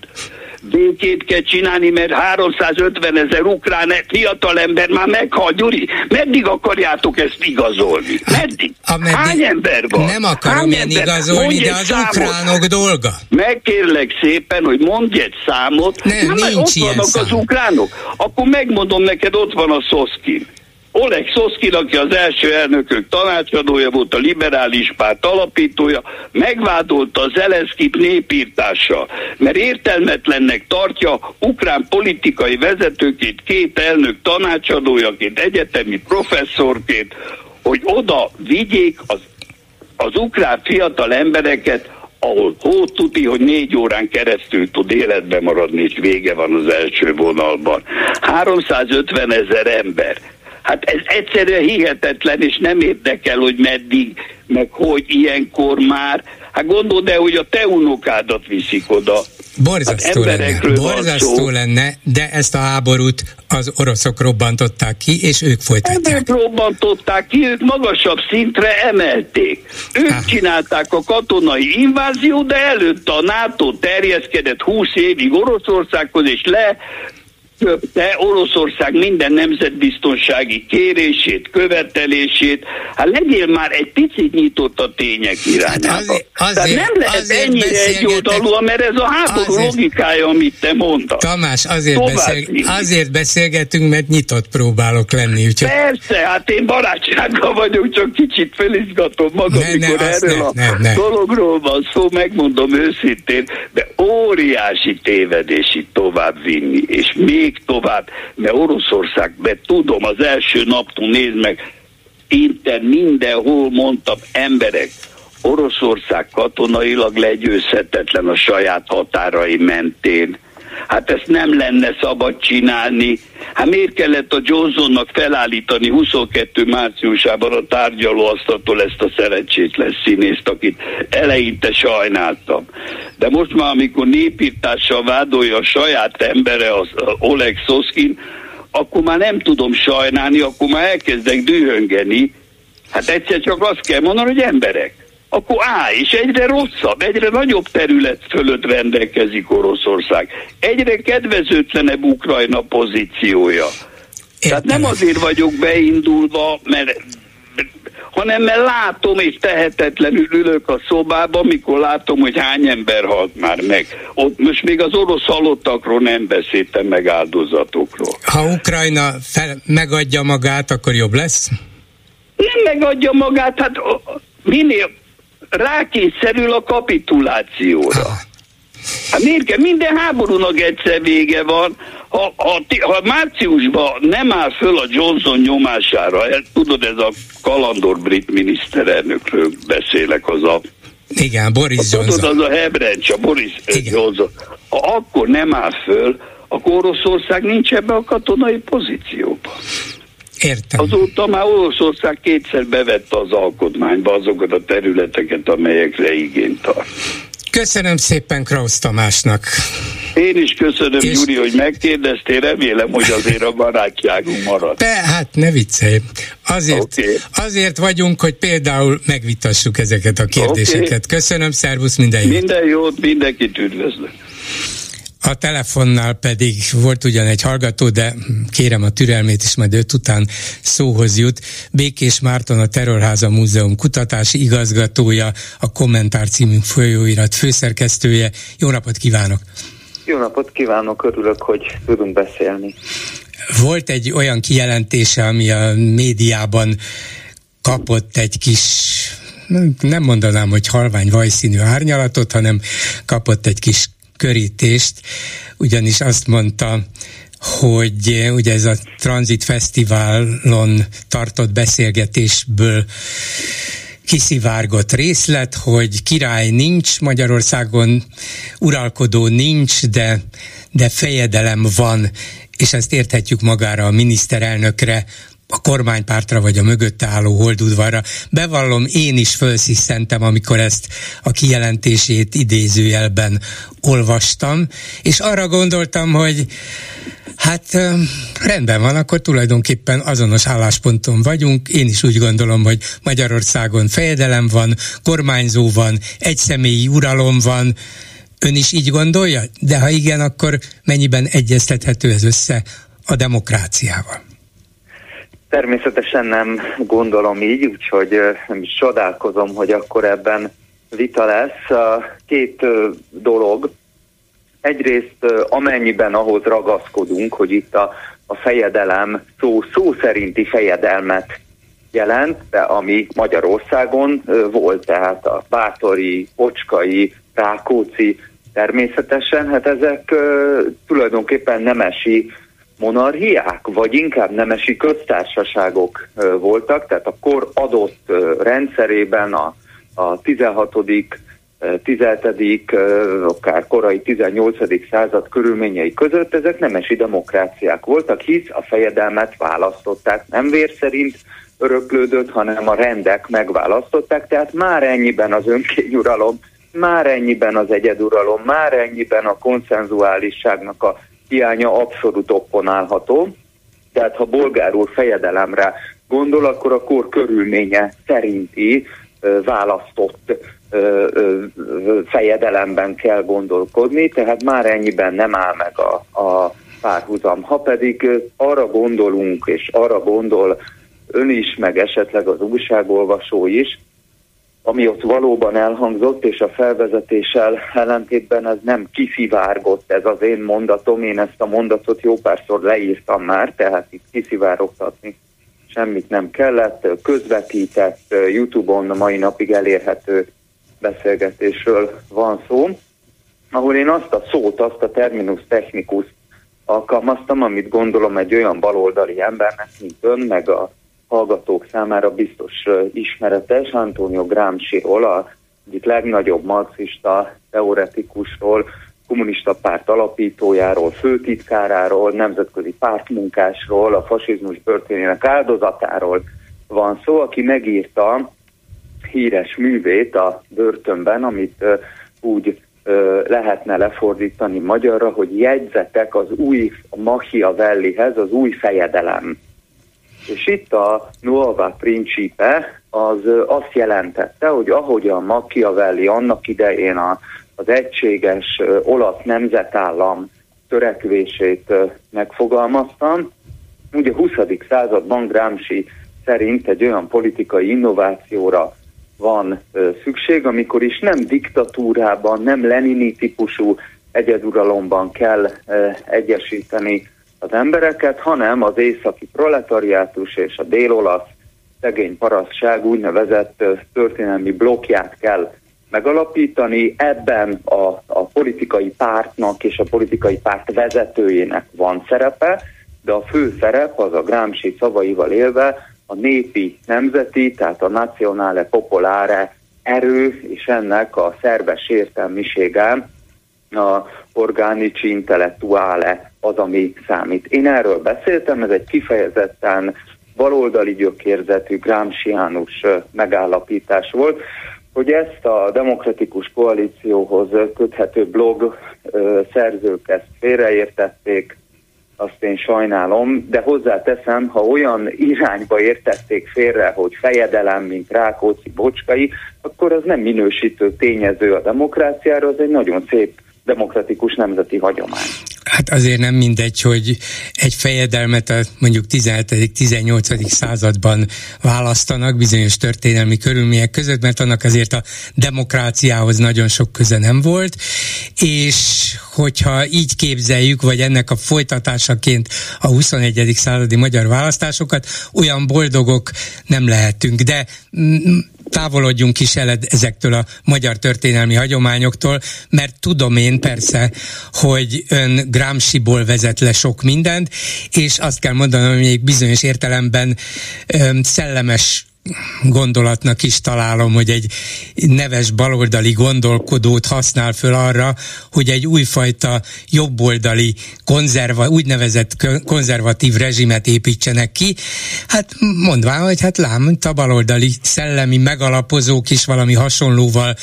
békét kell csinálni, mert 350 ezer ukrán fiatalember már meghal, Gyuri. Meddig akarjátok ezt igazolni? Meddig? Ameddig Hány ember van? Nem akarom Hány én igazolni, Mondj de az számot. ukránok dolga. Megkérlek szépen, hogy mondj egy számot. Nem, nem nincs ott vannak szám. az ukránok. Akkor megmondom neked, ott van a Szoszkin. Oleg Szoszkin, aki az első elnökök tanácsadója volt, a liberális párt alapítója, megvádolta Zelenszkit népírtással, mert értelmetlennek tartja ukrán politikai vezetőként, két elnök tanácsadójaként, egyetemi professzorként, hogy oda vigyék az, az ukrán fiatal embereket, ahol hó tuti, hogy négy órán keresztül tud életbe maradni, és vége van az első vonalban. 350 ezer ember Hát ez egyszerűen hihetetlen, és nem érdekel, hogy meddig, meg hogy ilyenkor már. Hát gondold el, hogy a te unokádat viszik oda. Borzasztó hát lenne, borzasztó lenne, de ezt a háborút az oroszok robbantották ki, és ők folytatják. Ők robbantották ki, ők magasabb szintre emelték. Ők ah. csinálták a katonai inváziót, de előtte a NATO terjeszkedett 20 évig Oroszországhoz, és le de Oroszország minden nemzetbiztonsági kérését, követelését, hát legyél már egy picit nyitott a tények irányába. Hát azért, azért, Tehát nem lehet ennyire egyoldalú, mert ez a háború azért, logikája, amit te mondtad. Tamás, azért, beszél, azért beszélgetünk, mert nyitott próbálok lenni. Úgyhogy... Persze, hát én barátsággal vagyok, csak kicsit felizgatom magam, ne, mikor ne, erről ne, a ne, dologról van szó, megmondom őszintén, de óriási tévedés itt tovább vinni, és még még tovább, mert Oroszország, mert tudom, az első naptól nézd meg, inter mindenhol mondtam, emberek, Oroszország katonailag legyőzhetetlen a saját határai mentén. Hát ezt nem lenne szabad csinálni. Hát miért kellett a Johnsonnak felállítani 22 márciusában a tárgyalóasztaltól ezt a szerencsétlen színészt, akit eleinte sajnáltam. De most már, amikor népírtással vádolja a saját embere, az Oleg Szoszkin, akkor már nem tudom sajnálni, akkor már elkezdek dühöngeni. Hát egyszer csak azt kell mondani, hogy emberek akkor á, és egyre rosszabb, egyre nagyobb terület fölött rendelkezik Oroszország. Egyre kedvezőtlenebb Ukrajna pozíciója. Értem. Tehát nem azért vagyok beindulva, mert hanem mert látom és tehetetlenül ülök a szobában, mikor látom, hogy hány ember halt már meg. Ott most még az orosz halottakról nem beszéltem meg áldozatokról. Ha Ukrajna fel, megadja magát, akkor jobb lesz? Nem megadja magát, hát minél rákényszerül a kapitulációra. Hát miért kell? Minden háborúnak egyszer vége van. Ha, ha, ha márciusban nem áll föl a Johnson nyomására, tudod, ez a kalandor brit miniszterelnökről beszélek, az a igen, Boris Johnson. Tudod, az a Hebrencs, a Boris Igen. Johnson. Ha akkor nem áll föl, akkor Oroszország nincs ebbe a katonai pozícióban. Értem. Azóta már Oroszország kétszer bevette az alkotmányba azokat a területeket, amelyekre igényt tart. Köszönöm szépen Krausz Tamásnak. Én is köszönöm, és... Gyuri, hogy megkérdeztél, remélem, hogy azért a barátságunk marad. Te, hát ne viccelj. Azért, okay. azért vagyunk, hogy például megvitassuk ezeket a kérdéseket. Okay. Köszönöm, szervusz, minden jót. Minden jót, mindenkit üdvözlök. A telefonnál pedig volt ugyan egy hallgató, de kérem a türelmét, és majd őt után szóhoz jut. Békés Márton, a Terrorháza Múzeum kutatási igazgatója, a Kommentár című folyóirat főszerkesztője. Jó napot kívánok! Jó napot kívánok, örülök, hogy tudunk beszélni. Volt egy olyan kijelentése, ami a médiában kapott egy kis nem mondanám, hogy halvány vajszínű árnyalatot, hanem kapott egy kis körítést, ugyanis azt mondta, hogy ugye ez a Transit Fesztiválon tartott beszélgetésből kiszivárgott részlet, hogy király nincs Magyarországon, uralkodó nincs, de, de fejedelem van, és ezt érthetjük magára a miniszterelnökre, a kormánypártra vagy a mögötte álló holdudvarra. Bevallom, én is felsziszentem, amikor ezt a kijelentését idézőjelben olvastam, és arra gondoltam, hogy Hát rendben van, akkor tulajdonképpen azonos állásponton vagyunk. Én is úgy gondolom, hogy Magyarországon fejedelem van, kormányzó van, egyszemélyi uralom van. Ön is így gondolja? De ha igen, akkor mennyiben egyeztethető ez össze a demokráciával? Természetesen nem gondolom így, úgyhogy nem is csodálkozom, hogy akkor ebben vita lesz. Két dolog. Egyrészt amennyiben ahhoz ragaszkodunk, hogy itt a, a fejedelem szó, szó szerinti fejedelmet jelent, de ami Magyarországon volt, tehát a Bátori, Ocskai, Rákóczi természetesen, hát ezek tulajdonképpen nemesi monarchiák, vagy inkább nemesi köztársaságok voltak, tehát a kor adott rendszerében a, a 16 17 akár korai 18. század körülményei között ezek nemesi demokráciák voltak, hisz a fejedelmet választották, nem vér szerint öröklődött, hanem a rendek megválasztották, tehát már ennyiben az önkényuralom, már ennyiben az egyeduralom, már ennyiben a konszenzuálisságnak a hiánya abszolút opponálható. Tehát ha bolgár úr fejedelemre gondol, akkor a kor körülménye szerinti választott fejedelemben kell gondolkodni, tehát már ennyiben nem áll meg a, a párhuzam. Ha pedig arra gondolunk, és arra gondol ön is, meg esetleg az újságolvasó is, ami ott valóban elhangzott, és a felvezetéssel ellentétben ez nem kiszivárgott, ez az én mondatom, én ezt a mondatot jó párszor leírtam már, tehát itt kiszivárogtatni semmit nem kellett, közvetített YouTube-on a mai napig elérhető beszélgetésről van szó, ahol én azt a szót, azt a terminus technikus alkalmaztam, amit gondolom egy olyan baloldali embernek, mint ön, meg a hallgatók számára biztos ismeretes, Antonio Gramsciról, a egyik legnagyobb marxista teoretikusról, kommunista párt alapítójáról, főtitkáráról, nemzetközi pártmunkásról, a fasizmus történének áldozatáról van szó, aki megírta híres művét a börtönben, amit úgy lehetne lefordítani magyarra, hogy jegyzetek az új Machiavellihez, az új fejedelem és itt a Nuova Principe az azt jelentette, hogy ahogy a Machiavelli annak idején a, az egységes olasz nemzetállam törekvését megfogalmaztam, ugye a 20. században Gramsci szerint egy olyan politikai innovációra van szükség, amikor is nem diktatúrában, nem lenini típusú egyeduralomban kell egyesíteni az embereket, hanem az északi proletariátus és a délolasz szegény parasztság úgynevezett történelmi blokkját kell megalapítani. Ebben a, a politikai pártnak és a politikai párt vezetőjének van szerepe, de a fő szerep az a Gramsci szavaival élve a népi nemzeti, tehát a nacionale popolare erő és ennek a szerves értelmisége a organici intellettuále az, ami számít. Én erről beszéltem, ez egy kifejezetten baloldali gyökérzetű Gramsciánus megállapítás volt, hogy ezt a demokratikus koalícióhoz köthető blog szerzők ezt félreértették, azt én sajnálom, de hozzáteszem, ha olyan irányba értették félre, hogy fejedelem, mint Rákóczi, Bocskai, akkor az nem minősítő tényező a demokráciára, az egy nagyon szép demokratikus nemzeti hagyomány. Hát azért nem mindegy, hogy egy fejedelmet a mondjuk 17.-18. században választanak bizonyos történelmi körülmények között, mert annak azért a demokráciához nagyon sok köze nem volt, és hogyha így képzeljük, vagy ennek a folytatásaként a 21. századi magyar választásokat, olyan boldogok nem lehetünk, de távolodjunk is el ezektől a magyar történelmi hagyományoktól, mert tudom én persze, hogy ön Gramsciból vezet le sok mindent, és azt kell mondanom, hogy még bizonyos értelemben szellemes gondolatnak is találom, hogy egy neves baloldali gondolkodót használ föl arra, hogy egy újfajta jobboldali konzerva, úgynevezett konzervatív rezsimet építsenek ki. Hát mondván, hogy hát lám, a baloldali szellemi megalapozók is valami hasonlóval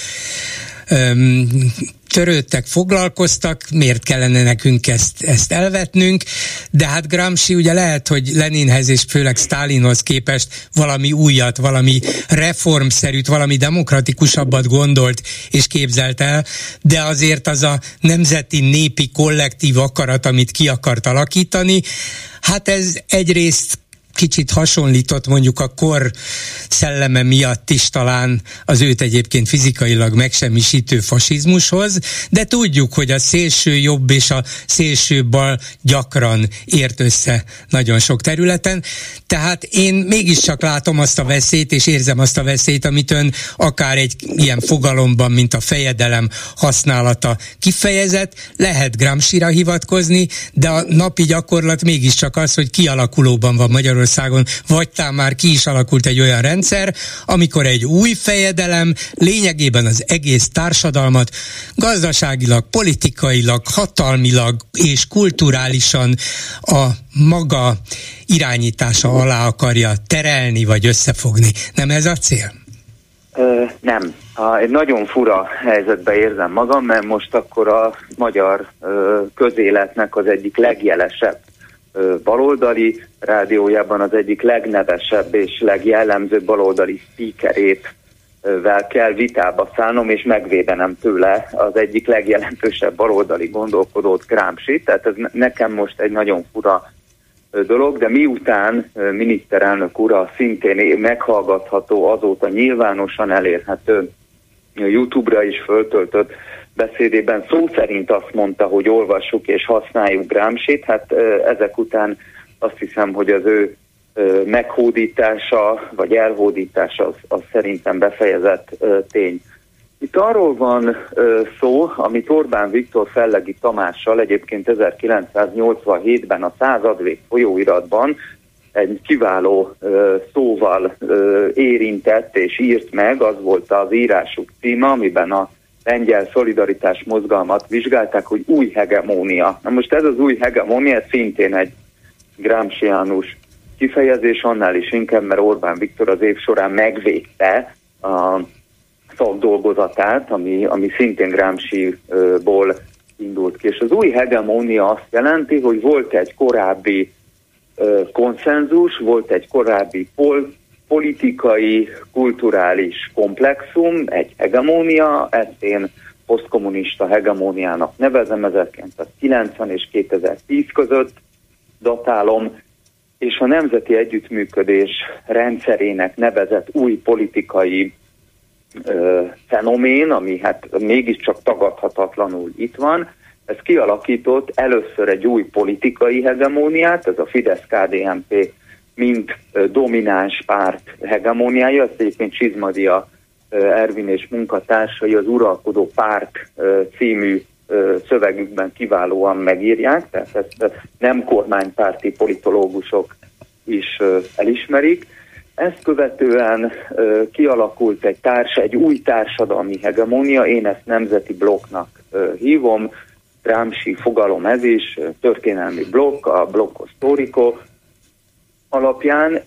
törődtek, foglalkoztak, miért kellene nekünk ezt, ezt elvetnünk, de hát Gramsci ugye lehet, hogy Leninhez és főleg Stalinhoz képest valami újat, valami reformszerűt, valami demokratikusabbat gondolt és képzelt el, de azért az a nemzeti népi kollektív akarat, amit ki akart alakítani, hát ez egyrészt kicsit hasonlított mondjuk a kor szelleme miatt is talán az őt egyébként fizikailag megsemmisítő fasizmushoz, de tudjuk, hogy a szélső jobb és a szélső bal gyakran ért össze nagyon sok területen, tehát én mégiscsak látom azt a veszélyt, és érzem azt a veszélyt, amit ön akár egy ilyen fogalomban, mint a fejedelem használata kifejezett, lehet Gramsci-ra hivatkozni, de a napi gyakorlat mégiscsak az, hogy kialakulóban van Magyarország Magyarországon, vagy tám már ki is alakult egy olyan rendszer, amikor egy új fejedelem lényegében az egész társadalmat gazdaságilag, politikailag, hatalmilag és kulturálisan a maga irányítása alá akarja terelni vagy összefogni. Nem ez a cél? Ö, nem. Egy nagyon fura helyzetbe érzem magam, mert most akkor a magyar ö, közéletnek az egyik legjelesebb baloldali rádiójában az egyik legnevesebb és legjellemzőbb baloldali speakerét vel kell vitába szállnom, és megvédenem tőle az egyik legjelentősebb baloldali gondolkodót, Gramsci. Tehát ez nekem most egy nagyon fura dolog, de miután miniszterelnök ura szintén meghallgatható, azóta nyilvánosan elérhető YouTube-ra is föltöltött beszédében szó szerint azt mondta, hogy olvassuk és használjuk Gramsci-t, hát ezek után azt hiszem, hogy az ő meghódítása vagy elhódítása az, az szerintem befejezett tény. Itt arról van szó, amit Orbán Viktor Fellegi Tamással egyébként 1987-ben a századvég folyóiratban egy kiváló szóval érintett és írt meg, az volt az írásuk címe, amiben a lengyel szolidaritás mozgalmat vizsgálták, hogy új hegemónia. Na most ez az új hegemónia szintén egy Gramsciánus kifejezés, annál is inkább, mert Orbán Viktor az év során megvédte a szakdolgozatát, ami, ami szintén Gramsci-ból indult ki. És az új hegemónia azt jelenti, hogy volt egy korábbi konszenzus, volt egy korábbi pol, politikai, kulturális komplexum, egy hegemónia, ezt én posztkommunista hegemóniának nevezem, 1990 és 2010 között datálom, és a nemzeti együttműködés rendszerének nevezett új politikai ö, fenomén, ami hát mégiscsak tagadhatatlanul itt van, ez kialakított először egy új politikai hegemóniát, ez a Fidesz-KDNP mint domináns párt hegemóniája, ezt egyébként Csizmadia Ervin és munkatársai az Uralkodó Párt című szövegükben kiválóan megírják, tehát ezt nem kormánypárti politológusok is elismerik. Ezt követően kialakult egy társ, egy új társadalmi hegemónia, én ezt nemzeti blokknak hívom, Gramsci fogalom ez is, történelmi blokk, a blokkos sztórikó, alapján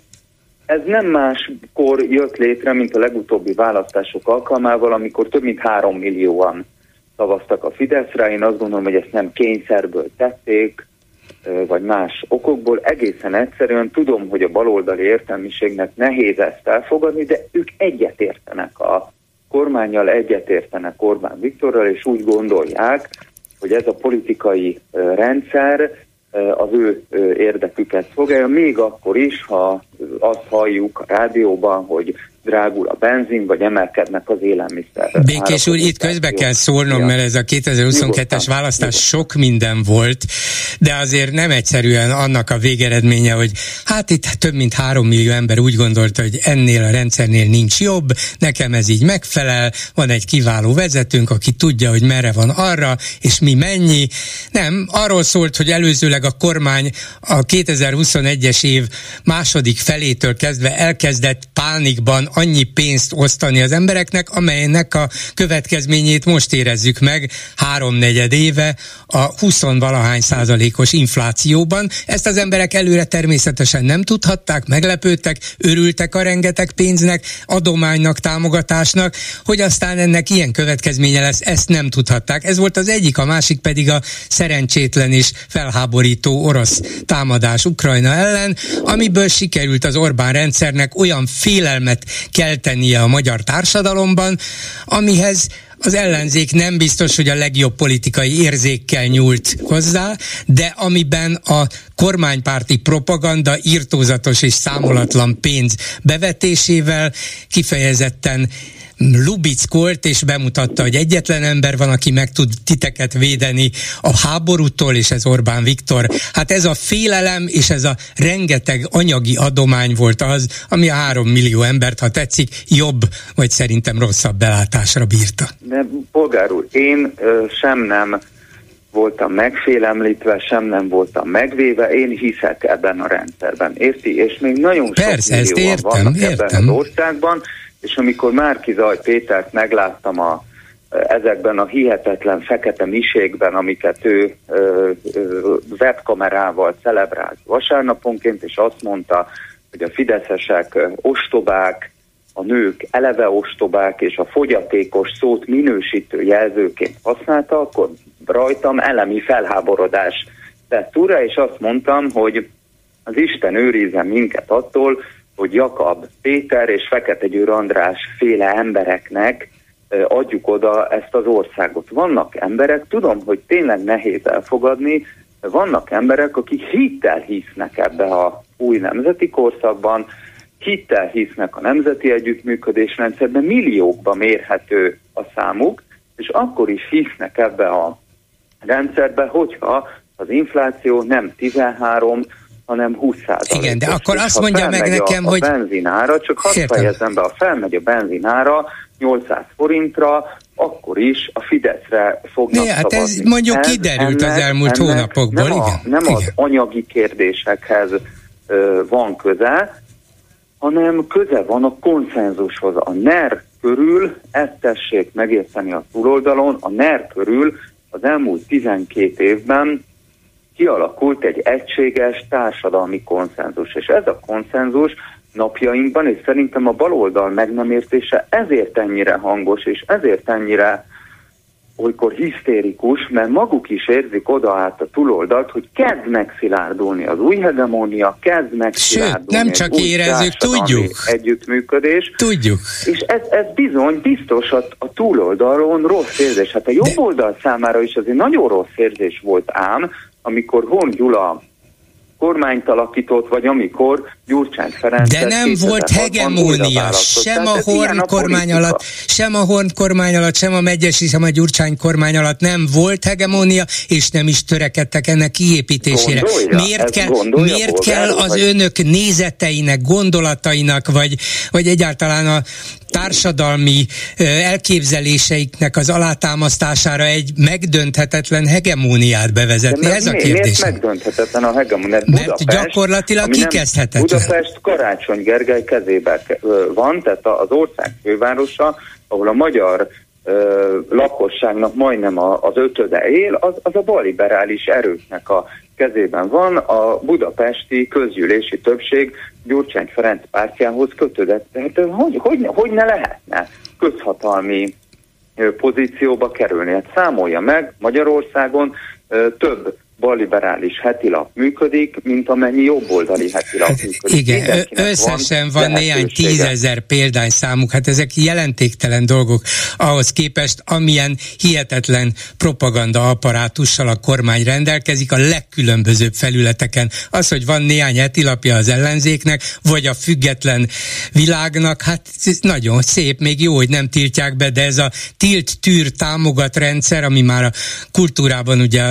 ez nem máskor jött létre, mint a legutóbbi választások alkalmával, amikor több mint három millióan szavaztak a Fideszre. Én azt gondolom, hogy ezt nem kényszerből tették, vagy más okokból. Egészen egyszerűen tudom, hogy a baloldali értelmiségnek nehéz ezt elfogadni, de ők egyetértenek a kormányjal, egyetértenek Orbán Viktorral, és úgy gondolják, hogy ez a politikai rendszer az ő érdeküket szolgálja, még akkor is, ha azt halljuk a rádióban, hogy drágul a benzin, vagy emelkednek az élelmiszer. Békés úr, itt közbe kell szólnom, mert ez a 2022-es választás sok minden volt, de azért nem egyszerűen annak a végeredménye, hogy hát itt több mint három millió ember úgy gondolta, hogy ennél a rendszernél nincs jobb, nekem ez így megfelel, van egy kiváló vezetőnk, aki tudja, hogy merre van arra, és mi mennyi. Nem, arról szólt, hogy előzőleg a kormány a 2021-es év második felétől kezdve elkezdett pánikban annyi pénzt osztani az embereknek, amelynek a következményét most érezzük meg háromnegyed éve a 20 valahány százalékos inflációban. Ezt az emberek előre természetesen nem tudhatták, meglepődtek, örültek a rengeteg pénznek, adománynak, támogatásnak, hogy aztán ennek ilyen következménye lesz, ezt nem tudhatták. Ez volt az egyik, a másik pedig a szerencsétlen és felháborító orosz támadás Ukrajna ellen, amiből sikerült az Orbán rendszernek olyan félelmet keltenie a magyar társadalomban, amihez az ellenzék nem biztos, hogy a legjobb politikai érzékkel nyúlt hozzá, de amiben a kormánypárti propaganda írtózatos és számolatlan pénz bevetésével kifejezetten lubickolt, és bemutatta, hogy egyetlen ember van, aki meg tud titeket védeni a háborútól, és ez Orbán Viktor. Hát ez a félelem, és ez a rengeteg anyagi adomány volt az, ami a három millió embert, ha tetszik, jobb, vagy szerintem rosszabb belátásra bírta. De polgár úr, én ö, sem nem voltam megfélemlítve, sem nem voltam megvéve, én hiszek ebben a rendszerben, érti? És még nagyon Persze, sok millióan értem, vannak értem. ebben az országban, és amikor Márki Zaj Pétert megláttam a, ezekben a hihetetlen fekete miségben, amiket ő ö, ö, webkamerával celebrált vasárnaponként, és azt mondta, hogy a fideszesek ostobák, a nők eleve ostobák, és a fogyatékos szót minősítő jelzőként használta, akkor rajtam elemi felháborodás tett ura, és azt mondtam, hogy az Isten őrizzen minket attól, hogy Jakab Péter és Fekete Győr András féle embereknek adjuk oda ezt az országot. Vannak emberek, tudom, hogy tényleg nehéz elfogadni, vannak emberek, akik hittel hisznek ebbe a új nemzeti korszakban, hittel hisznek a nemzeti együttműködésrendszerben, milliókba mérhető a számuk, és akkor is hisznek ebbe a rendszerbe, hogyha az infláció nem 13, hanem 20 százalék. Igen, de akkor azt mondja meg nekem, a, hogy... A benzinára, csak hadd Értem. fejezem be, ha felmegy a benzinára 800 forintra, akkor is a Fideszre fognak Né, hát ez mondjuk kiderült az elmúlt hónapokból, nem, a, igen, nem igen. az anyagi kérdésekhez ö, van köze, hanem köze van a konszenzushoz. A NER körül, ezt tessék megérteni a túloldalon, a NER körül az elmúlt 12 évben kialakult egy egységes társadalmi konszenzus. És ez a konszenzus napjainkban, és szerintem a baloldal meg nem értése ezért ennyire hangos, és ezért ennyire olykor hisztérikus, mert maguk is érzik oda át a túloldalt, hogy kezd megszilárdulni az új hegemónia, kezd megszilárdulni nem egy csak érezzük, tudjuk. együttműködés. Tudjuk. És ez, ez bizony biztos a, a túloldalon rossz érzés. Hát a jobb De- oldal számára is azért nagyon rossz érzés volt ám, amikor Hon Gyula kormányt alakított, vagy amikor Gyurcsány Ferenc De nem volt hegemónia, sem a Horn kormány alatt, sem a Horn kormány alatt, sem a Megyesi, sem a Gyurcsány kormány alatt nem volt hegemónia, és nem is törekedtek ennek kiépítésére. Gondolja? miért kell, miért kell az vagy- önök nézeteinek, gondolatainak, vagy, vagy egyáltalán a társadalmi elképzeléseiknek az alátámasztására egy megdönthetetlen hegemóniát bevezetni? Ez a mi- Miért kérdés. megdönthetetlen a hegemónia? Mert gyakorlatilag kikezdhetetlen. Budapest Karácsony Gergely kezébe ke- ö, van, tehát az ország fővárosa, ahol a magyar ö, lakosságnak majdnem a, az ötöde él, az, az a balliberális erőknek a kezében van, a budapesti közgyűlési többség Gyurcsány Ferenc pártjához kötődött. Tehát hogy, hogy, hogy ne lehetne közhatalmi pozícióba kerülni. Hát számolja meg Magyarországon ö, több balliberális hetilap működik, mint amennyi jobboldali hetilap működik. Igen, összesen van, van néhány tízezer példány számuk, hát ezek jelentéktelen dolgok ahhoz képest, amilyen hihetetlen propaganda apparátussal a kormány rendelkezik a legkülönbözőbb felületeken. Az, hogy van néhány hetilapja az ellenzéknek, vagy a független világnak, hát nagyon szép, még jó, hogy nem tiltják be, de ez a tilt-tűr támogat rendszer, ami már a kultúrában ugye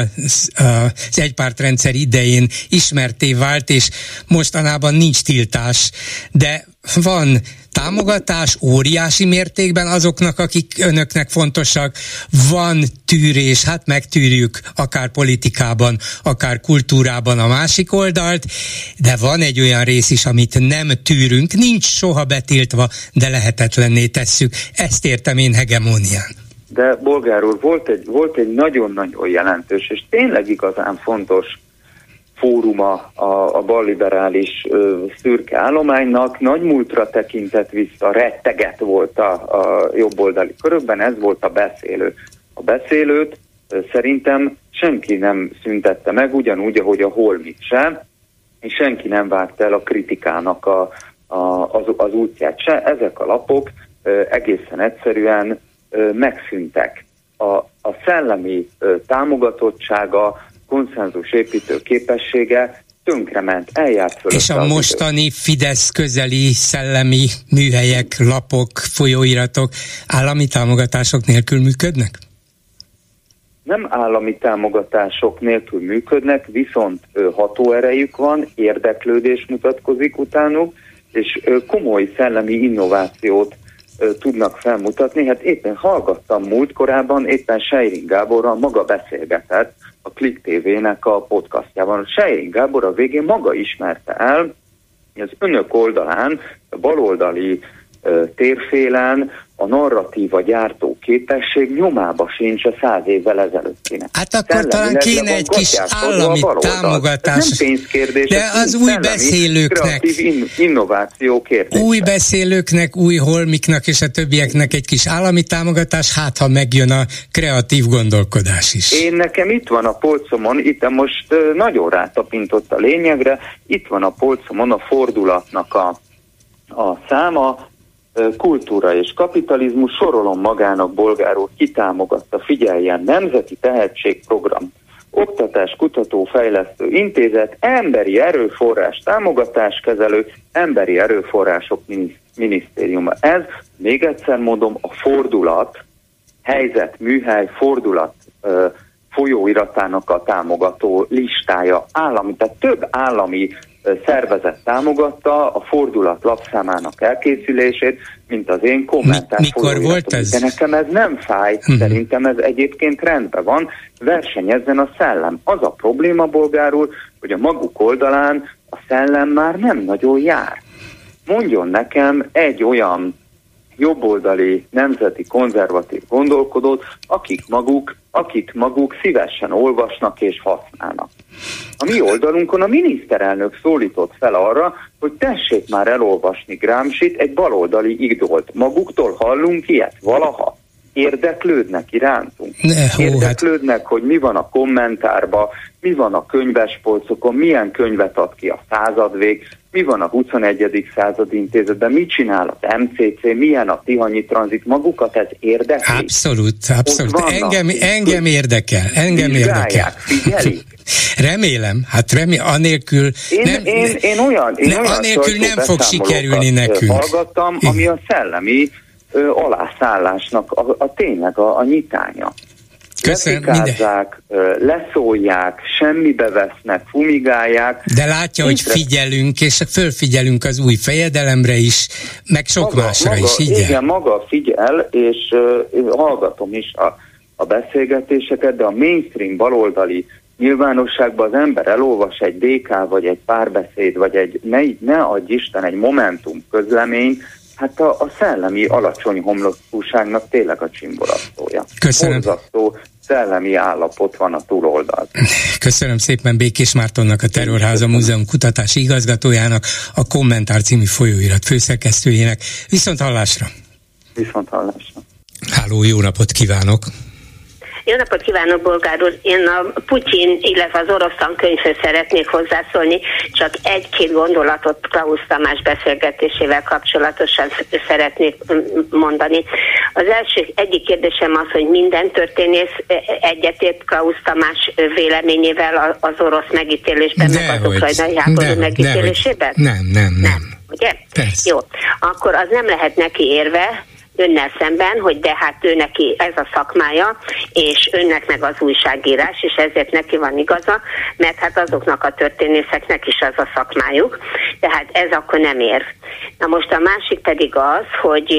az egypártrendszer idején ismerté vált, és mostanában nincs tiltás, de van támogatás óriási mértékben azoknak, akik önöknek fontosak, van tűrés, hát megtűrjük akár politikában, akár kultúrában a másik oldalt, de van egy olyan rész is, amit nem tűrünk, nincs soha betiltva, de lehetetlenné tesszük. Ezt értem én hegemónián. De bolgár úr, volt egy, volt egy nagyon-nagyon jelentős, és tényleg igazán fontos fóruma a, a balliberális ö, szürke állománynak, nagy múltra tekintett vissza, retteget volt a, a jobboldali körökben, ez volt a beszélő. A beszélőt ö, szerintem senki nem szüntette meg, ugyanúgy, ahogy a holmit sem, és senki nem vágta el a kritikának a, a, az, az útját se. Ezek a lapok ö, egészen egyszerűen megszűntek. A, a szellemi támogatottsága, konszenzus építő képessége tönkrement, eljárt föl. És a mostani. Fidesz közeli szellemi műhelyek, lapok, folyóiratok állami támogatások nélkül működnek? Nem állami támogatások nélkül működnek, viszont hatóerejük van, érdeklődés mutatkozik utánuk, és komoly szellemi innovációt tudnak felmutatni. Hát éppen hallgattam múlt korában, éppen Sejrin Gáborral maga beszélgetett a Klik TV-nek a podcastjában. Sejrin Gábor a végén maga ismerte el, hogy az önök oldalán, a baloldali térfélen a narratíva gyártó képesség nyomába sincs a száz évvel ezelőttinek. Hát akkor talán kéne egy kis állami támogatás. nem pénzkérdés. De az új beszélőknek. In, innováció kérdése. Új beszélőknek, új holmiknak és a többieknek egy kis állami támogatás, hát ha megjön a kreatív gondolkodás is. Én nekem itt van a polcomon, itt most nagyon rátapintott a lényegre, itt van a polcomon a fordulatnak a a száma, kultúra és kapitalizmus, sorolom magának bolgárul, kitámogatta, figyeljen, Nemzeti Tehetségprogram, Oktatás Kutató Fejlesztő Intézet, Emberi Erőforrás Támogatáskezelő, Emberi Erőforrások Minisztériuma. Ez, még egyszer mondom, a fordulat, helyzet, műhely, fordulat folyóiratának a támogató listája állami, tehát több állami szervezet támogatta a fordulat lapszámának elkészülését, mint az én kommentár. Mi, mikor volt ez? De nekem ez nem fáj, uh-huh. szerintem ez egyébként rendben van, versenyezzen a szellem. Az a probléma, bolgárul, hogy a maguk oldalán a szellem már nem nagyon jár. Mondjon nekem egy olyan jobboldali nemzeti konzervatív gondolkodót, akik maguk, akik maguk szívesen olvasnak és használnak. A mi oldalunkon a miniszterelnök szólított fel arra, hogy tessék már elolvasni Gramsci-t, egy baloldali idolt. Maguktól hallunk ilyet valaha? Érdeklődnek irántunk? Ne, hó, hát- Érdeklődnek, hát... hogy mi van a kommentárba, mi van a könyvespolcokon, milyen könyvet ad ki a századvég, mi van a 21. század intézetben, mit csinál az MCC, milyen a Tihanyi tranzit, magukat ez érdekli? Abszolút, abszolút. Engem, engem érdekel, engem érdekel. Figyelik. Remélem, hát remélem, anélkül én, nem, én, én olyan, én ne, olyan anélkül nem fog sikerülni nekünk. Hallgattam, ami a szellemi ö, alászállásnak a, a tényleg a, a nyitánya. Lefikázzák, leszólják, semmibe vesznek, fumigálják. De látja, hogy figyelünk, és fölfigyelünk az új fejedelemre is, meg sok maga, másra maga, is, igen. Igen, maga figyel, és uh, hallgatom is a, a beszélgetéseket, de a mainstream baloldali nyilvánosságban az ember elolvas egy DK, vagy egy párbeszéd, vagy egy, ne, ne adj Isten, egy Momentum közlemény, hát a, a szellemi alacsony homlokúságnak tényleg a csimborasztója. Köszönöm. Horzasztó szellemi állapot van a túloldal. Köszönöm szépen Békés Mártonnak, a Terrorháza Múzeum kutatási igazgatójának, a Kommentár című folyóirat főszerkesztőjének. Viszont hallásra! Viszont hallásra! Háló, jó napot kívánok! Jó napot kívánok, Bolgár úr! Én a Putyin, illetve az orosz tankönyvhöz szeretnék hozzászólni, csak egy-két gondolatot Klaus Tamás beszélgetésével kapcsolatosan szeretnék mondani. Az első, egyik kérdésem az, hogy minden történész egyetért Klaus Tamás véleményével az orosz megítélésben, de meg az ukrajnai háború megítélésében? Nem, nem, nem. nem. Ugye? Persze. Jó. Akkor az nem lehet neki érve, önnel szemben, hogy de hát ő neki ez a szakmája, és önnek meg az újságírás, és ezért neki van igaza, mert hát azoknak a történészeknek is az a szakmájuk, tehát ez akkor nem ér. Na most a másik pedig az, hogy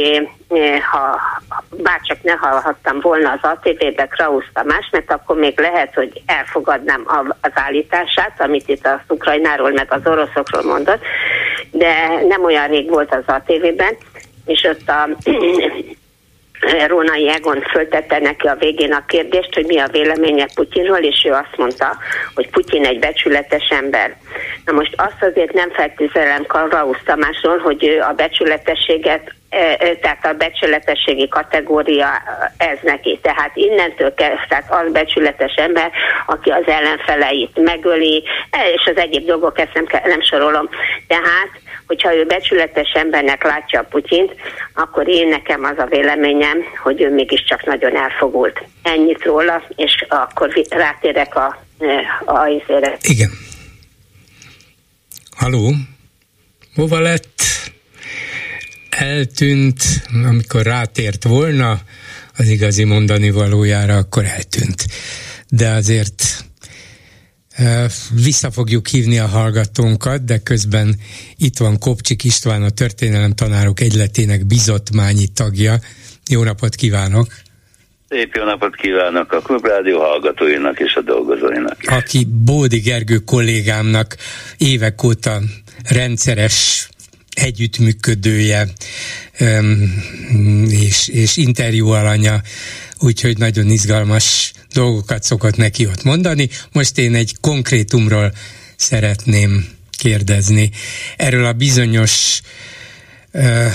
eh, ha bárcsak ne hallhattam volna az ATV-be Krausz Tamás, mert akkor még lehet, hogy elfogadnám az állítását, amit itt az Ukrajnáról meg az oroszokról mondott, de nem olyan rég volt az ATV-ben, és ott a Rónai Egon föltette neki a végén a kérdést, hogy mi a véleménye Putyinról, és ő azt mondta, hogy Putyin egy becsületes ember. Na most azt azért nem feltételem Karlausz Tamásról, hogy ő a becsületességet tehát a becsületességi kategória ez neki. Tehát innentől kezd, tehát az becsületes ember, aki az ellenfeleit megöli, és az egyéb dolgok, ezt nem, nem sorolom. Tehát hogyha ő becsületes embernek látja a Putyint, akkor én nekem az a véleményem, hogy ő mégiscsak nagyon elfogult. Ennyit róla, és akkor rátérek a, a izére. Igen. Haló? Hova lett? Eltűnt, amikor rátért volna az igazi mondani valójára, akkor eltűnt. De azért vissza fogjuk hívni a hallgatónkat, de közben itt van Kopcsik István, a Történelem Tanárok Egyletének bizottmányi tagja. Jó napot kívánok! Szép jó napot kívánok a Klubrádió hallgatóinak és a dolgozóinak. Aki Bódi Gergő kollégámnak évek óta rendszeres együttműködője és, és interjú alanya, úgyhogy nagyon izgalmas dolgokat szokott neki ott mondani. Most én egy konkrétumról szeretném kérdezni. Erről a bizonyos uh,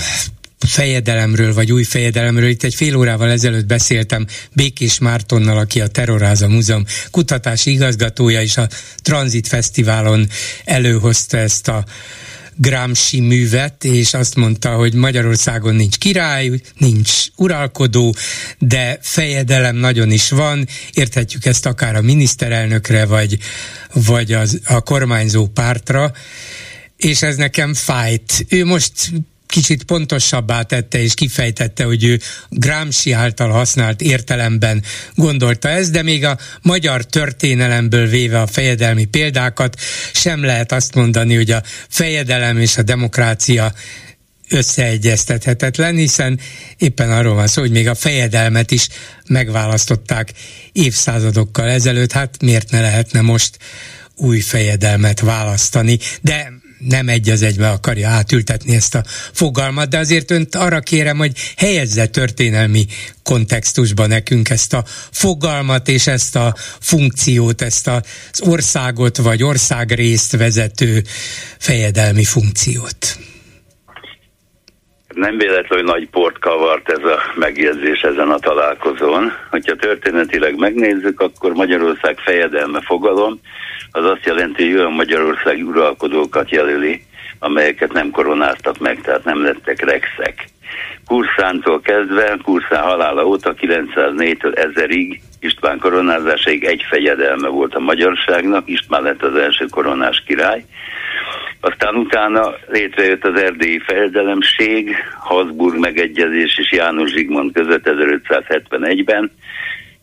fejedelemről, vagy új fejedelemről. Itt egy fél órával ezelőtt beszéltem Békés Mártonnal, aki a Terroráza Múzeum kutatási igazgatója, és a Transit Fesztiválon előhozta ezt a Gramsci művet, és azt mondta, hogy Magyarországon nincs király, nincs uralkodó, de fejedelem nagyon is van, érthetjük ezt akár a miniszterelnökre, vagy, vagy az, a kormányzó pártra, és ez nekem fájt. Ő most kicsit pontosabbá tette és kifejtette, hogy ő Gramsci által használt értelemben gondolta ezt, de még a magyar történelemből véve a fejedelmi példákat sem lehet azt mondani, hogy a fejedelem és a demokrácia összeegyeztethetetlen, hiszen éppen arról van szó, hogy még a fejedelmet is megválasztották évszázadokkal ezelőtt, hát miért ne lehetne most új fejedelmet választani, de nem egy az egybe akarja átültetni ezt a fogalmat, de azért önt arra kérem, hogy helyezze történelmi kontextusba nekünk ezt a fogalmat és ezt a funkciót, ezt az országot vagy országrészt vezető fejedelmi funkciót. Nem véletlenül nagy port kavart ez a megjegyzés ezen a találkozón. Hogyha történetileg megnézzük, akkor Magyarország fejedelme fogalom az azt jelenti, hogy olyan Magyarország uralkodókat jelöli, amelyeket nem koronáztak meg, tehát nem lettek rexek. Kurszántól kezdve, Kurszán halála óta 904-től 1000-ig István koronázásáig egy fejedelme volt a magyarságnak, István lett az első koronás király, aztán utána létrejött az erdélyi fejedelemség, Habsburg megegyezés és János Zsigmond között 1571-ben,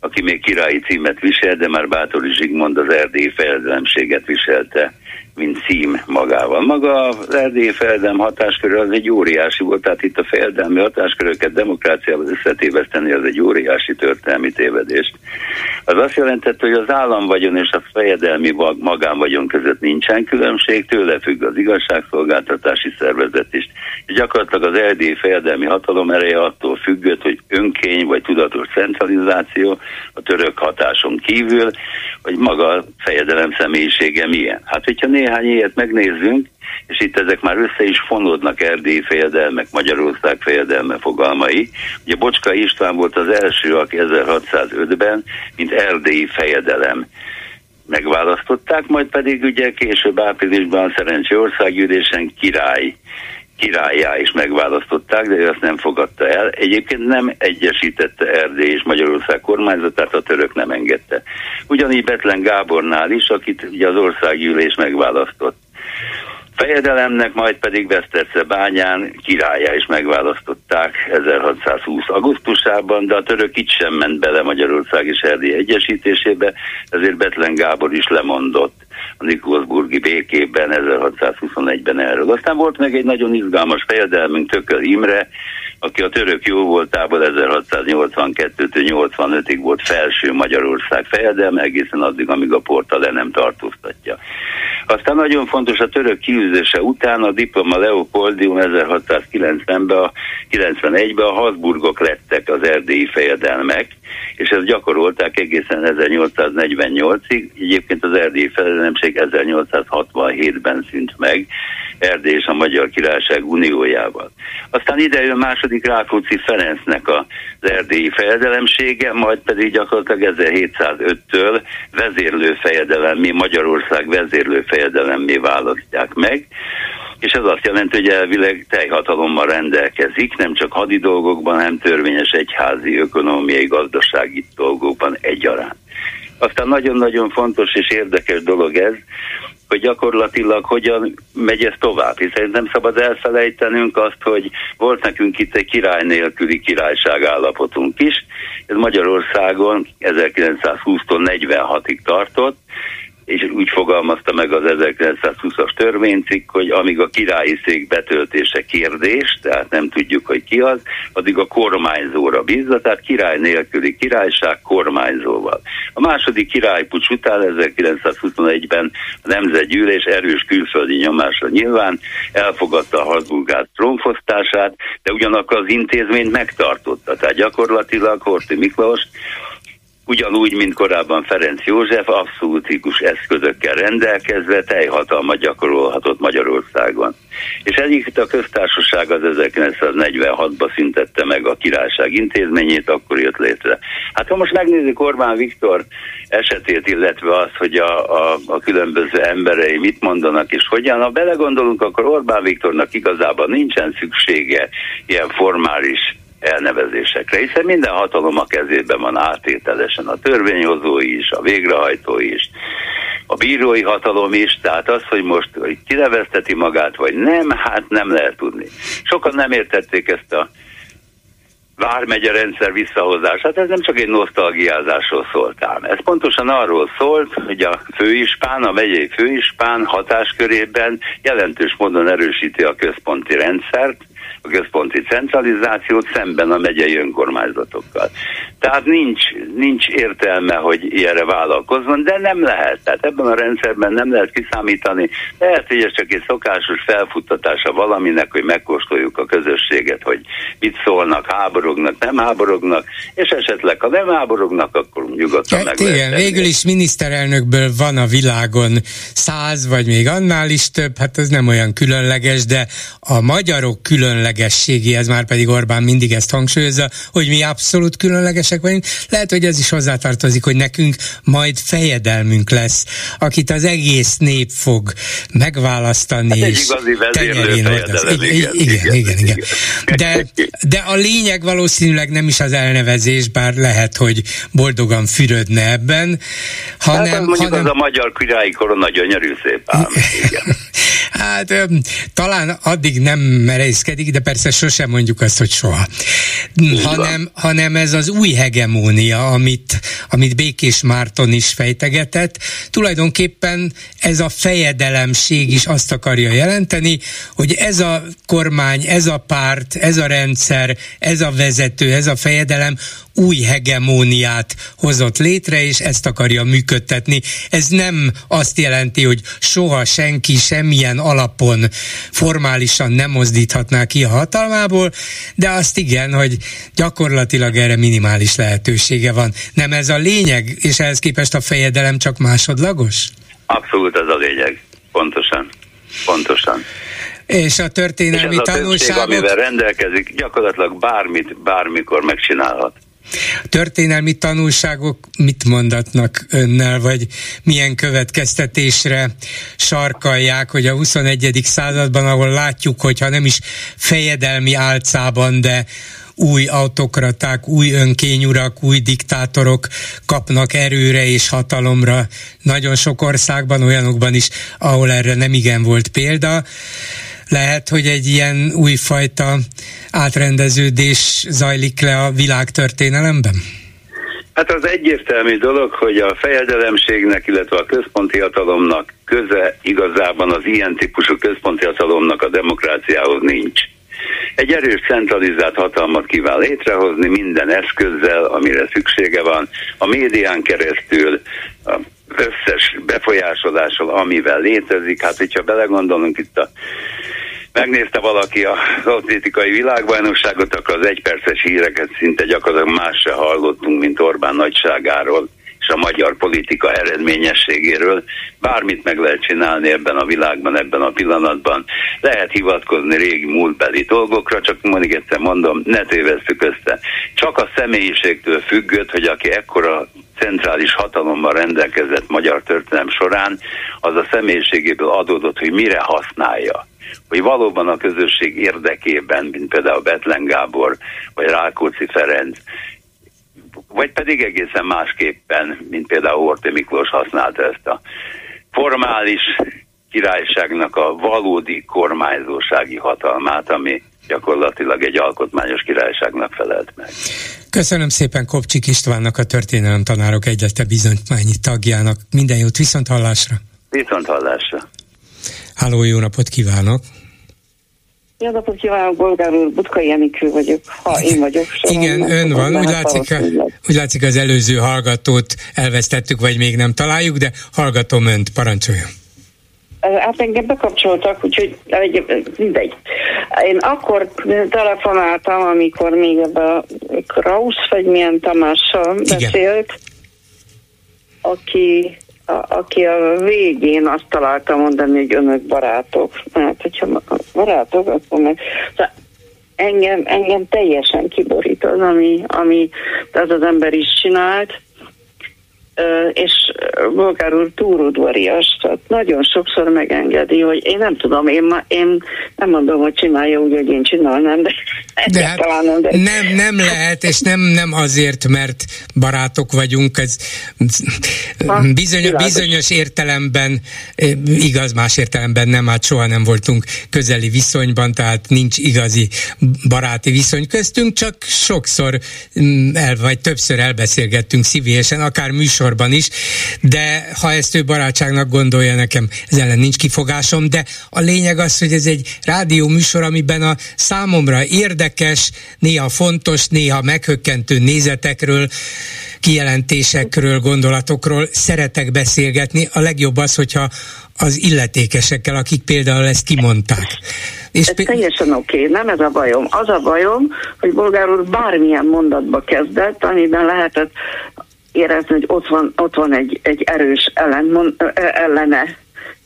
aki még királyi címet visel, de már Bátori Zsigmond az erdélyi fejedelemséget viselte mint cím magával. Maga az erdélyi fejedelem hatásköre az egy óriási volt, tehát itt a fejedelmi hatásköröket demokráciával összetéveszteni az egy óriási történelmi tévedést. Az azt jelentette, hogy az államvagyon és a fejedelmi magánvagyon között nincsen különbség, tőle függ az igazságszolgáltatási szervezet is. És gyakorlatilag az erdélyi fejedelmi hatalom ereje attól függött, hogy önkény vagy tudatos centralizáció a török hatáson kívül, hogy maga a fejedelem személyisége milyen. Hát, hogyha hogyha néhány ilyet megnézzünk, és itt ezek már össze is fonódnak erdélyi fejedelmek, Magyarország fejedelme fogalmai. Ugye Bocska István volt az első, aki 1605-ben, mint erdélyi fejedelem megválasztották, majd pedig ugye később áprilisban Szerencsi országgyűlésen király királyá is megválasztották, de ő azt nem fogadta el. Egyébként nem egyesítette Erdély és Magyarország kormányzatát, a török nem engedte. Ugyanígy Betlen Gábornál is, akit ugye az országgyűlés megválasztott. Fejedelemnek majd pedig Veszterce bányán királyá is megválasztották 1620. augusztusában, de a török itt sem ment bele Magyarország és Erdély egyesítésébe, ezért Betlen Gábor is lemondott a Nikolsburgi békében 1621-ben erről. Aztán volt meg egy nagyon izgalmas fejedelmünk, Tököl Imre, aki a török jó voltából 1682 85-ig volt felső Magyarország fejedelme, egészen addig, amíg a porta le nem tartóztatja. Aztán nagyon fontos a török kiűzése után a diploma Leopoldium 1690-ben, a 91-ben a Habsburgok lettek az erdélyi fejedelmek, és ezt gyakorolták egészen 1848-ig. Egyébként az erdélyi fejedelemség 1867-ben szűnt meg, Erdély és a Magyar Királyság uniójával. Aztán ide jön második Rákóczi Ferencnek az erdélyi fejedelemsége, majd pedig gyakorlatilag 1705-től vezérlő fejedelemmé, Magyarország vezérlő fejedelemmé választják meg és ez azt jelenti, hogy elvileg teljhatalommal rendelkezik, nem csak hadi dolgokban, hanem törvényes egyházi, ökonomiai, gazdasági dolgokban egyaránt. Aztán nagyon-nagyon fontos és érdekes dolog ez, hogy gyakorlatilag hogyan megy ez tovább, hiszen nem szabad elfelejtenünk azt, hogy volt nekünk itt egy király nélküli királyság állapotunk is, ez Magyarországon 1920-tól 46-ig tartott, és úgy fogalmazta meg az 1920-as törvénycikk, hogy amíg a királyi szék betöltése kérdés, tehát nem tudjuk, hogy ki az, addig a kormányzóra bízza, tehát király nélküli királyság kormányzóval. A második királypucs után 1921-ben a Nemzetgyűlés erős külföldi nyomásra nyilván elfogadta a Habsburgát trónfosztását, de ugyanakkor az intézményt megtartotta. Tehát gyakorlatilag Horthy Miklós ugyanúgy, mint korábban Ferenc József, abszolútikus eszközökkel rendelkezve teljhatalmat gyakorolhatott Magyarországon. És egyik a köztársaság az 1946-ban szüntette meg a királyság intézményét, akkor jött létre. Hát ha most megnézzük Orbán Viktor esetét, illetve azt, hogy a, a, a különböző emberei mit mondanak, és hogyan, ha belegondolunk, akkor Orbán Viktornak igazából nincsen szüksége ilyen formális elnevezésekre, hiszen minden hatalom a kezében van átételesen, a törvényhozó is, a végrehajtó is, a bírói hatalom is, tehát az, hogy most hogy kinevezteti magát, vagy nem, hát nem lehet tudni. Sokan nem értették ezt a vármegye rendszer visszahozását, ez nem csak egy nosztalgiázásról szólt ám. Ez pontosan arról szólt, hogy a főispán, a megyei főispán hatáskörében jelentős módon erősíti a központi rendszert, a központi centralizációt szemben a megyei önkormányzatokkal. Tehát nincs, nincs értelme, hogy ilyenre vállalkozzon, de nem lehet. Tehát ebben a rendszerben nem lehet kiszámítani. Lehet, hogy ez csak egy szokásos felfuttatása valaminek, hogy megkóstoljuk a közösséget, hogy mit szólnak, háborognak, nem háborognak, és esetleg ha nem háborognak, akkor nyugodtan meg Igen, végül is miniszterelnökből van a világon száz, vagy még annál is több, hát ez nem olyan különleges, de a magyarok különleges különlegességéhez, már pedig Orbán mindig ezt hangsúlyozza, hogy mi abszolút különlegesek vagyunk. Lehet, hogy ez is hozzátartozik, hogy nekünk majd fejedelmünk lesz, akit az egész nép fog megválasztani. Hát és tenyerén igen, igen, igen, igen, igen. De, de a lényeg valószínűleg nem is az elnevezés, bár lehet, hogy boldogan fürödne ebben, hanem... Hát mondjuk hanem... az a magyar királyi korona gyönyörű szép ám. Igen. Hát talán addig nem merészkedik, de persze sosem mondjuk azt, hogy soha. hanem, hanem ez az új hegemónia, amit, amit Békés Márton is fejtegetett, tulajdonképpen ez a fejedelemség is azt akarja jelenteni, hogy ez a kormány, ez a párt, ez a rendszer, ez a vezető, ez a fejedelem új hegemóniát hozott létre, és ezt akarja működtetni. Ez nem azt jelenti, hogy soha senki semmilyen alapon formálisan nem mozdíthatná ki a hatalmából, de azt igen, hogy gyakorlatilag erre minimális lehetősége van. Nem ez a lényeg, és ehhez képest a fejedelem csak másodlagos? Abszolút ez a lényeg Pontosan. Pontosan. És a történelmi és ez tanulságok... A többség, amivel rendelkezik, gyakorlatilag bármit, bármikor megcsinálhat. Történelmi tanulságok mit mondatnak önnel, vagy milyen következtetésre sarkalják, hogy a 21. században, ahol látjuk, hogyha nem is fejedelmi álcában, de új autokraták, új önkényurak, új diktátorok kapnak erőre és hatalomra nagyon sok országban, olyanokban is, ahol erre nem igen volt példa lehet, hogy egy ilyen újfajta átrendeződés zajlik le a világtörténelemben? Hát az egyértelmű dolog, hogy a fejedelemségnek, illetve a központi hatalomnak köze igazában az ilyen típusú központi hatalomnak a demokráciához nincs. Egy erős centralizált hatalmat kíván létrehozni minden eszközzel, amire szüksége van, a médián keresztül, a összes befolyásolással, amivel létezik. Hát, hogyha belegondolunk itt a megnézte valaki a politikai világbajnokságot, akkor az egyperces híreket szinte gyakorlatilag más se hallottunk, mint Orbán nagyságáról és a magyar politika eredményességéről. Bármit meg lehet csinálni ebben a világban, ebben a pillanatban. Lehet hivatkozni régi múltbeli dolgokra, csak mondjuk egyszer mondom, ne tévesztük össze. Csak a személyiségtől függött, hogy aki ekkora centrális hatalommal rendelkezett magyar történelem során, az a személyiségéből adódott, hogy mire használja hogy valóban a közösség érdekében, mint például Betlen Gábor, vagy Rákóczi Ferenc, vagy pedig egészen másképpen, mint például Horthy Miklós használta ezt a formális királyságnak a valódi kormányzósági hatalmát, ami gyakorlatilag egy alkotmányos királyságnak felelt meg. Köszönöm szépen Kopcsik Istvánnak, a Történelem Tanárok Egyete bizonymányi tagjának. Minden jót, viszont hallásra! Viszont hallásra! Háló, jó napot kívánok! Jó napot kívánok, Bolgár úr, Butkai Enikő vagyok, ha én vagyok. Igen, ön van, úgy látszik, a, úgy látszik az előző hallgatót elvesztettük, vagy még nem találjuk, de hallgatom önt, parancsoljon. Hát engem bekapcsoltak, úgyhogy mindegy. Én akkor telefonáltam, amikor még ebbe a Krausz, vagy milyen Tamással beszélt, aki aki a végén azt találta mondani, hogy önök barátok. Hát, hogyha barátok, akkor meg... De engem, engem teljesen kiborít az, ami, ami az az ember is csinált, és Bolgár úr túludvarias, tehát nagyon sokszor megengedi, hogy én nem tudom, én, ma, én nem mondom, hogy csinálja úgy, hogy én csinálnám, de, de hát nem, de... nem, nem lehet, és nem, nem azért, mert barátok vagyunk, ez bizony, bizonyos értelemben igaz, más értelemben nem, hát soha nem voltunk közeli viszonyban, tehát nincs igazi baráti viszony köztünk, csak sokszor mm, el, vagy többször elbeszélgettünk szívélyesen, akár műsor műsorban is, de ha ezt ő barátságnak gondolja, nekem ez ellen nincs kifogásom, de a lényeg az, hogy ez egy rádió műsor, amiben a számomra érdekes, néha fontos, néha meghökkentő nézetekről, kijelentésekről, gondolatokról szeretek beszélgetni. A legjobb az, hogyha az illetékesekkel, akik például ezt kimondták. És ez teljesen oké, okay, nem ez a bajom. Az a bajom, hogy bolgár úr bármilyen mondatba kezdett, amiben lehetett érezni, hogy ott van, ott van egy, egy erős ellen, ellene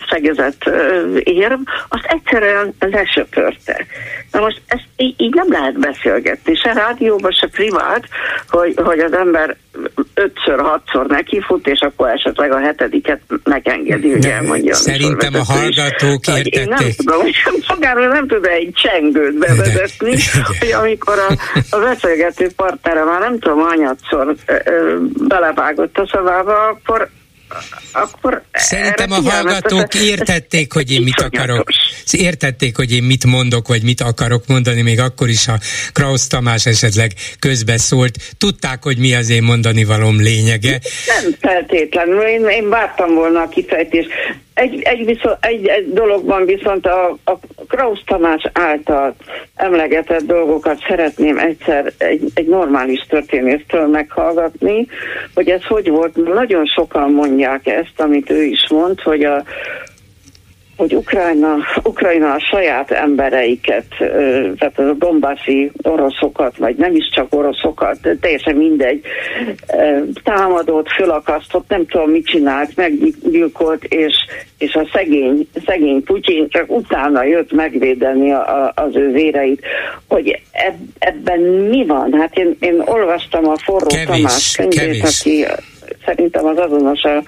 szegezett érv, azt egyszerűen lesöpörte. Na most ezt így, így nem lehet beszélgetni, se rádióban, se privát, hogy, hogy az ember ötször, hatszor nekifut, és akkor esetleg a hetediket megengedi, hogy elmondja. Szerintem a hallgatók értették. Én nem tudom, hogy magáról nem tud egy csengőt bevezetni, hogy amikor a, a beszélgető partnere már nem tudom, anyatszor belevágott a szavába, akkor akkor Szerintem a hallgatók értették, hogy én mit akarok. Értették, hogy én mit mondok, vagy mit akarok mondani, még akkor is, ha Krausz Tamás esetleg közbeszólt. Tudták, hogy mi az én mondani valóm lényege. Nem feltétlenül, én, én vártam volna a kifejtést. Egy, egy, viszont, egy, egy dologban viszont a, a Krausz Tamás által emlegetett dolgokat szeretném egyszer egy, egy normális történésztől meghallgatni, hogy ez hogy volt. Nagyon sokan mondják ezt, amit ő is mond, hogy a hogy Ukrajna, Ukrajna a saját embereiket, tehát a dombászi oroszokat, vagy nem is csak oroszokat, teljesen mindegy, támadott, fölakasztott, nem tudom mit csinált, meggyilkolt, és, és a szegény, szegény Putyin csak utána jött megvédeni a, az ő véreit. Hogy eb, ebben mi van? Hát én, én olvastam a Forró kevés, Tamás könyvét, kevés. aki szerintem az azonos a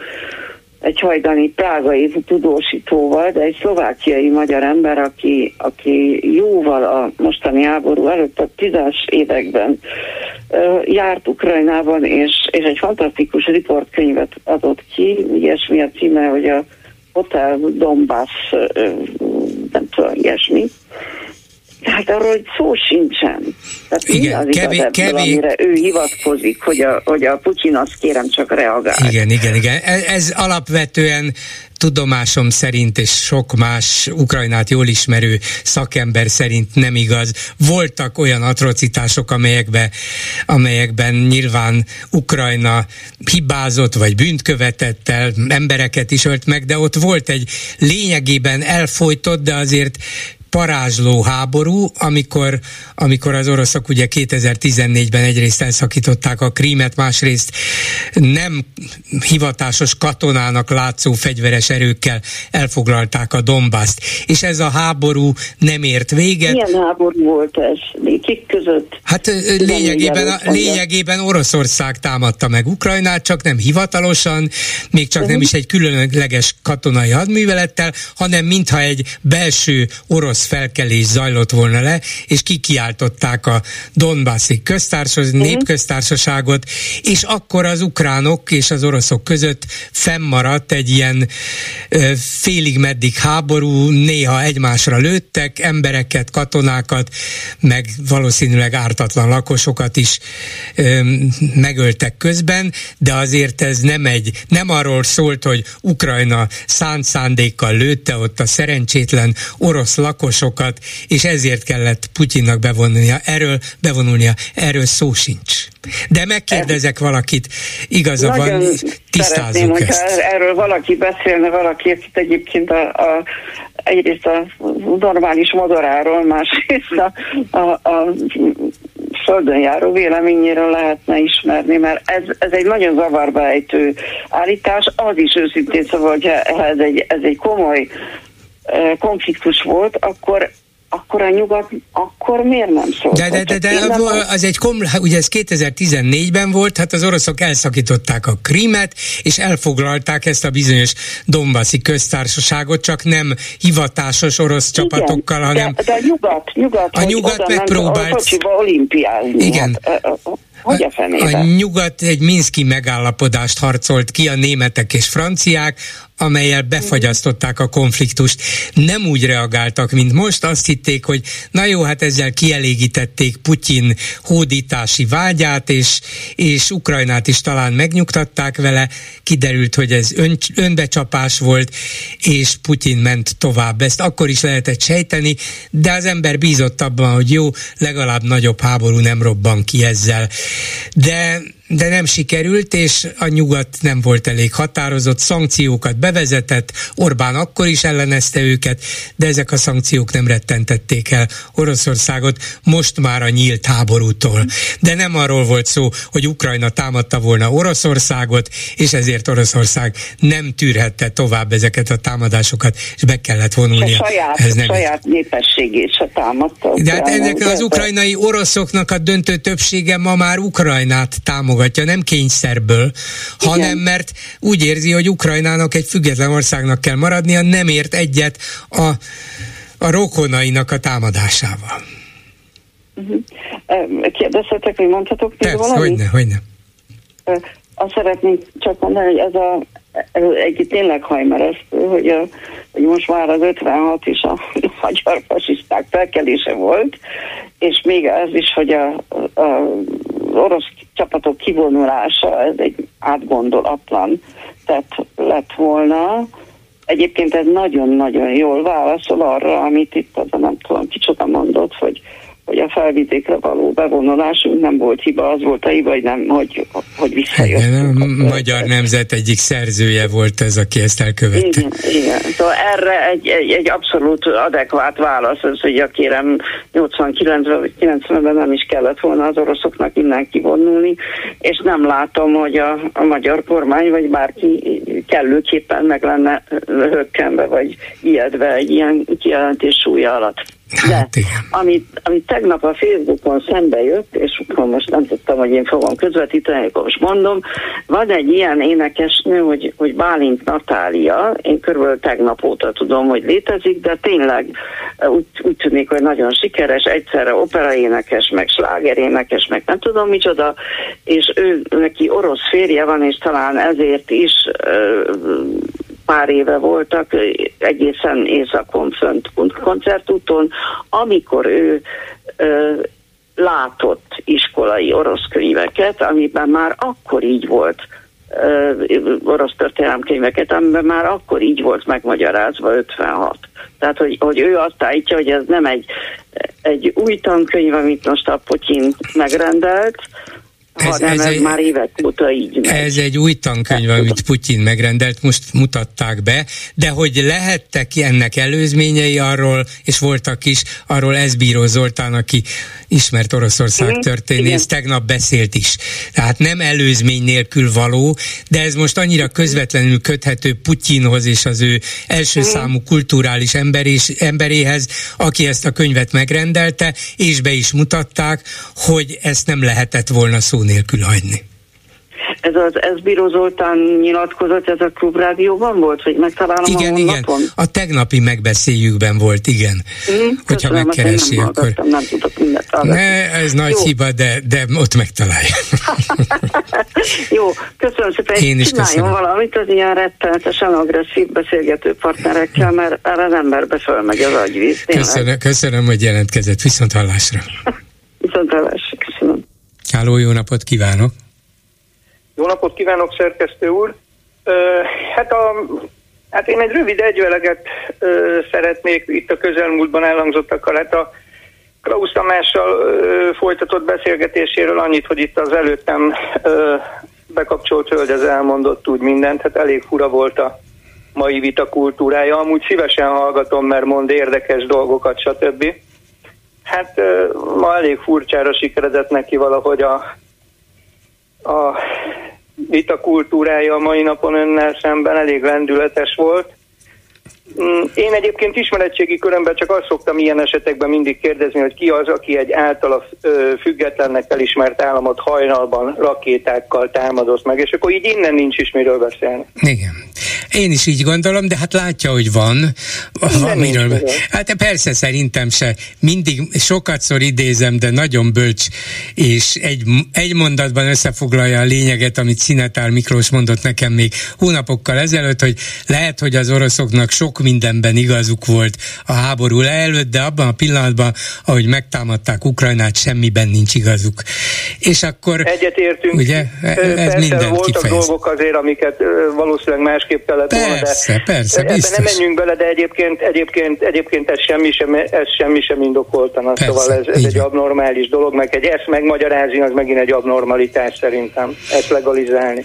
egy hajdani prágai tudósítóval, de egy szlovákiai magyar ember, aki, aki jóval a mostani háború előtt a tízes években járt Ukrajnában, és, és egy fantasztikus riportkönyvet adott ki, ilyesmi a címe, hogy a Hotel Donbass, nem tudom, ilyesmi. Tehát arról, hogy szó sincsen. Tehát Igen, mi az kevés, igaz ebből, kevés... amire ő hivatkozik, hogy a, hogy a Putyin azt kérem csak reagál. Igen, igen, igen. Ez, ez alapvetően tudomásom szerint és sok más Ukrajnát jól ismerő szakember szerint nem igaz. Voltak olyan atrocitások, amelyekben, amelyekben nyilván Ukrajna hibázott vagy bűnt követett el, embereket is ölt meg, de ott volt egy lényegében elfolytott, de azért parázsló háború, amikor, amikor az oroszok ugye 2014-ben egyrészt elszakították a krímet, másrészt nem hivatásos katonának látszó fegyveres erőkkel elfoglalták a Dombászt. És ez a háború nem ért véget. Milyen háború volt ez? Kik között? Hát lényegében, a, lényegében Oroszország támadta meg Ukrajnát, csak nem hivatalosan, még csak nem is egy különleges katonai hadművelettel, hanem mintha egy belső orosz orosz felkelés zajlott volna le, és kikiáltották a Donbassi köztársaság, uh-huh. népköztársaságot, és akkor az ukránok és az oroszok között fennmaradt egy ilyen ö, félig meddig háború, néha egymásra lőttek, embereket, katonákat, meg valószínűleg ártatlan lakosokat is ö, megöltek közben, de azért ez nem egy, nem arról szólt, hogy Ukrajna szánt szándékkal lőtte ott a szerencsétlen orosz lakos lakosokat, és ezért kellett Putyinnak bevonulnia. Erről bevonulnia, erről szó sincs. De megkérdezek valakit, igaza Nagyon van, tisztázzuk ezt. erről valaki beszélne, valaki, akit egyébként a, a egyrészt a normális modoráról, másrészt a, a, a földön járó véleményéről lehetne ismerni, mert ez, ez egy nagyon zavarba ejtő állítás. Az is őszintén szóval, hogy ez egy, ez egy komoly konfliktus volt, akkor akkor a nyugat, akkor miért nem szólt? De, de, de, de nem az egy kom, ugye ez 2014-ben volt, hát az oroszok elszakították a Krímet, és elfoglalták ezt a bizonyos Dombaszi köztársaságot, csak nem hivatásos orosz Igen, csapatokkal, hanem... De, de a nyugat, nyugat, a nyugat megpróbált... olimpiázni. Igen. Hát, hogy a, a nyugat egy Minszki megállapodást harcolt ki a németek és franciák, amelyel befagyasztották a konfliktust. Nem úgy reagáltak, mint most, azt hitték, hogy na jó, hát ezzel kielégítették Putyin hódítási vágyát, és, és Ukrajnát is talán megnyugtatták vele, kiderült, hogy ez ön, önbecsapás volt, és Putyin ment tovább. Ezt akkor is lehetett sejteni, de az ember bízott abban, hogy jó, legalább nagyobb háború nem robban ki ezzel. De de nem sikerült, és a nyugat nem volt elég határozott, szankciókat bevezetett, Orbán akkor is ellenezte őket, de ezek a szankciók nem rettentették el Oroszországot most már a nyílt háborútól. De nem arról volt szó, hogy Ukrajna támadta volna Oroszországot, és ezért Oroszország nem tűrhette tovább ezeket a támadásokat, és be kellett vonulnia. A saját, Ez nem saját népességét se támadta. De hát ennek az ukrajnai oroszoknak a döntő többsége ma már Ukrajnát támogat támogatja, nem kényszerből, Igen. hanem mert úgy érzi, hogy Ukrajnának egy független országnak kell maradnia, nem ért egyet a, a rokonainak a támadásával. Uh-huh. Kérdezhetek, hogy mondhatok még Persze, valamit? hogyne, hogyne. Azt szeretnénk csak mondani, hogy ez a egy tényleg hajmeresztő, hogy, a, hogy most már az 56 is a magyar fasiszták felkelése volt, és még ez is, hogy a, a orosz csapatok kivonulása, ez egy átgondolatlan tett lett volna. Egyébként ez nagyon-nagyon jól válaszol arra, amit itt az a nem tudom, kicsoda mondott, hogy hogy a felvidékre való bevonulásunk nem volt hiba, az volt a hiba, hogy, nem, hogy, hogy visszajöttünk. A magyar nemzet egyik szerzője volt ez, aki ezt elkövette. Igen, igen. Szóval erre egy, egy, egy abszolút adekvát válasz, az, hogy a kérem 89-ben vagy 90-ben nem is kellett volna az oroszoknak innen kivonulni, és nem látom, hogy a, a magyar kormány vagy bárki kellőképpen meg lenne hökkenve, vagy ijedve egy ilyen kijelentés súlya alatt. De hát amit, amit tegnap a Facebookon szembe jött, és akkor most nem tudtam, hogy én fogom közvetíteni, akkor most mondom, van egy ilyen énekesnő, hogy, hogy Bálint Natália, én körülbelül tegnap óta tudom, hogy létezik, de tényleg úgy, úgy tűnik, hogy nagyon sikeres, egyszerre operaénekes, meg slágerénekes, meg nem tudom micsoda, és ő neki orosz férje van, és talán ezért is pár éve voltak egészen éjszakon fönt koncertúton, amikor ő ö, látott iskolai orosz könyveket, amiben már akkor így volt ö, orosz történelemkönyveket, amiben már akkor így volt megmagyarázva 56. Tehát, hogy, hogy ő azt állítja, hogy ez nem egy, egy új tankönyv, amit most a Putyin megrendelt, ez, hanem ez, ez egy, már évek óta így megy. Ez egy új tankönyv, hát, amit Putyin megrendelt, most mutatták be, de hogy lehettek ennek előzményei arról, és voltak is, arról Ezbíró Zoltán, aki ismert Oroszország mm, történész, igen. tegnap beszélt is. Tehát nem előzmény nélkül való, de ez most annyira közvetlenül köthető Putyinhoz és az ő első mm. számú kulturális emberés, emberéhez, aki ezt a könyvet megrendelte, és be is mutatták, hogy ezt nem lehetett volna szó nélkül hagyni. Ez az ez Bíró Zoltán nyilatkozat, ez a klubrádióban volt, hogy megtalálom igen, a Igen, a tegnapi megbeszéljükben volt, igen. Mm, Hogyha megkeresi, nem akkor... Nem tudok mindent Ne, ez nagy Jó. hiba, de, de ott megtalálja. Jó, köszönöm szépen. Én is köszönöm. valamit az ilyen rettenetesen agresszív beszélgető partnerekkel, mert erre az emberbe fölmegy az agyvíz. Köszönöm, köszönöm, hogy jelentkezett. Viszont hallásra. Viszont hallásra, köszönöm. Háló, jó napot kívánok! Jó napot kívánok, szerkesztő úr! Hát, a, hát én egy rövid egyveleget ö, szeretnék itt a közelmúltban elhangzottakkal. Hát a Klaus Tamással folytatott beszélgetéséről annyit, hogy itt az előttem bekapcsolt hölgy az elmondott úgy mindent, hát elég fura volt a mai vita kultúrája. Amúgy szívesen hallgatom, mert mond érdekes dolgokat, stb. Hát ma elég furcsára sikeredett neki valahogy a, a vita kultúrája a mai napon önnel szemben, elég lendületes volt. Mm, én egyébként ismeretségi körömben csak azt szoktam ilyen esetekben mindig kérdezni, hogy ki az, aki egy általa függetlennek elismert államot hajnalban rakétákkal támadott meg, és akkor így innen nincs is miről beszélni. Igen. Én is így gondolom, de hát látja, hogy van. van miről. Hát persze szerintem se. Mindig sokatszor idézem, de nagyon bölcs, és egy, egy mondatban összefoglalja a lényeget, amit Szinetár Miklós mondott nekem még hónapokkal ezelőtt, hogy lehet, hogy az oroszoknak sok mindenben igazuk volt a háború előtt, de abban a pillanatban, ahogy megtámadták Ukrajnát, semmiben nincs igazuk. És akkor... Egyetértünk. Ugye, ez minden voltak kifejez. dolgok azért, amiket valószínűleg másképp kellett persze, volna, persze, biztos. ebben nem menjünk bele, de egyébként, egyébként, egyébként ez semmi sem, ez semmi sem indokoltana. Persze, szóval ez, ez egy abnormális dolog, meg egy ezt megmagyarázni, az megint egy abnormalitás szerintem, ezt legalizálni.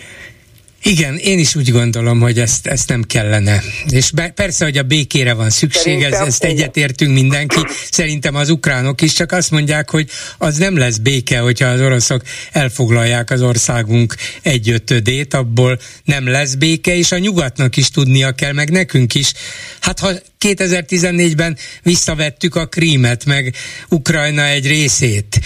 Igen, én is úgy gondolom, hogy ezt, ezt nem kellene. És be, persze, hogy a békére van szükség, ez, ezt egyetértünk mindenki. Szerintem az ukránok is csak azt mondják, hogy az nem lesz béke, hogyha az oroszok elfoglalják az országunk egyötödét, abból nem lesz béke, és a nyugatnak is tudnia kell, meg nekünk is. Hát ha 2014-ben visszavettük a Krímet, meg Ukrajna egy részét,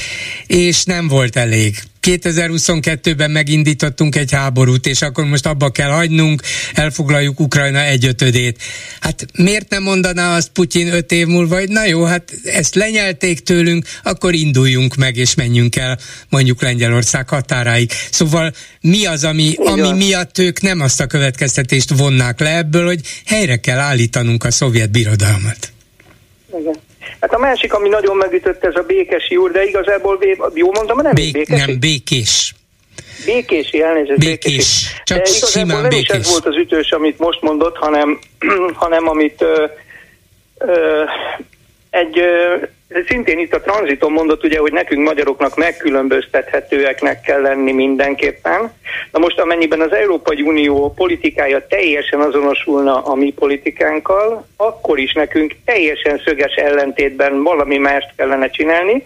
és nem volt elég 2022-ben megindítottunk egy háborút, és akkor most abba kell hagynunk, elfoglaljuk Ukrajna egyötödét. Hát miért nem mondaná azt Putyin öt év múlva, hogy na jó, hát ezt lenyelték tőlünk, akkor induljunk meg, és menjünk el mondjuk Lengyelország határáig. Szóval mi az, ami, ami miatt ők nem azt a következtetést vonnák le ebből, hogy helyre kell állítanunk a szovjet birodalmat? Igen. Hát a másik, ami nagyon megütött, ez a békesi úr, de igazából jó mondom, nem Bé- békesi? Nem, békés. Békési, elnézést. Békés. Békési. Csak de igazából nem békés. is ez volt az ütős, amit most mondott, hanem, hanem amit ö, ö, egy ö, szintén itt a tranziton mondott ugye, hogy nekünk magyaroknak megkülönböztethetőeknek kell lenni mindenképpen. Na most amennyiben az Európai Unió politikája teljesen azonosulna a mi politikánkkal, akkor is nekünk teljesen szöges ellentétben valami mást kellene csinálni,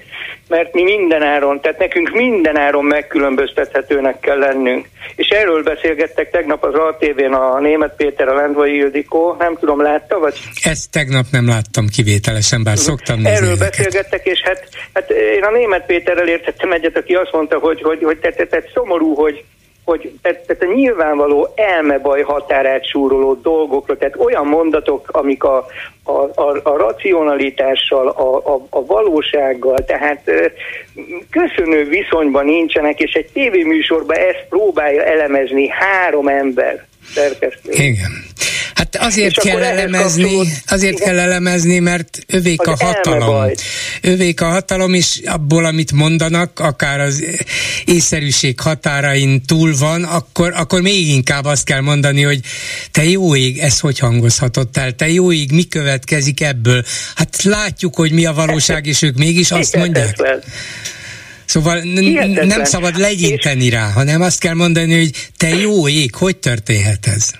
mert mi mindenáron, tehát nekünk mindenáron megkülönböztethetőnek kell lennünk. És erről beszélgettek tegnap az ATV-n a német Péter, a Lendvai Ildikó, nem tudom, látta, vagy? Ezt tegnap nem láttam kivételesen, bár szoktam nézni Erről ezeket. beszélgettek, és hát, hát én a német Péterrel értettem egyet, aki azt mondta, hogy, hogy, hogy tehát, tehát szomorú, hogy, hogy tehát, tehát a nyilvánvaló elmebaj határát súroló dolgokra, tehát olyan mondatok, amik a, a, a, a racionalitással, a, a, a valósággal, tehát köszönő viszonyban nincsenek, és egy tévéműsorban ezt próbálja elemezni három ember szerkesztő. Igen. Hát azért kell elemezni, azért igen. kell elemezni, mert övék az a hatalom. Övék a hatalom, és abból, amit mondanak, akár az észszerűség határain túl van, akkor, akkor még inkább azt kell mondani, hogy te jó ég, ez hogy hangozhatott el? Te jó ég, mi következik ebből? Hát látjuk, hogy mi a valóság, és ők mégis azt mondják. Szóval n- nem szabad legyinteni rá, hanem azt kell mondani, hogy te jó ég, hogy történhet ez?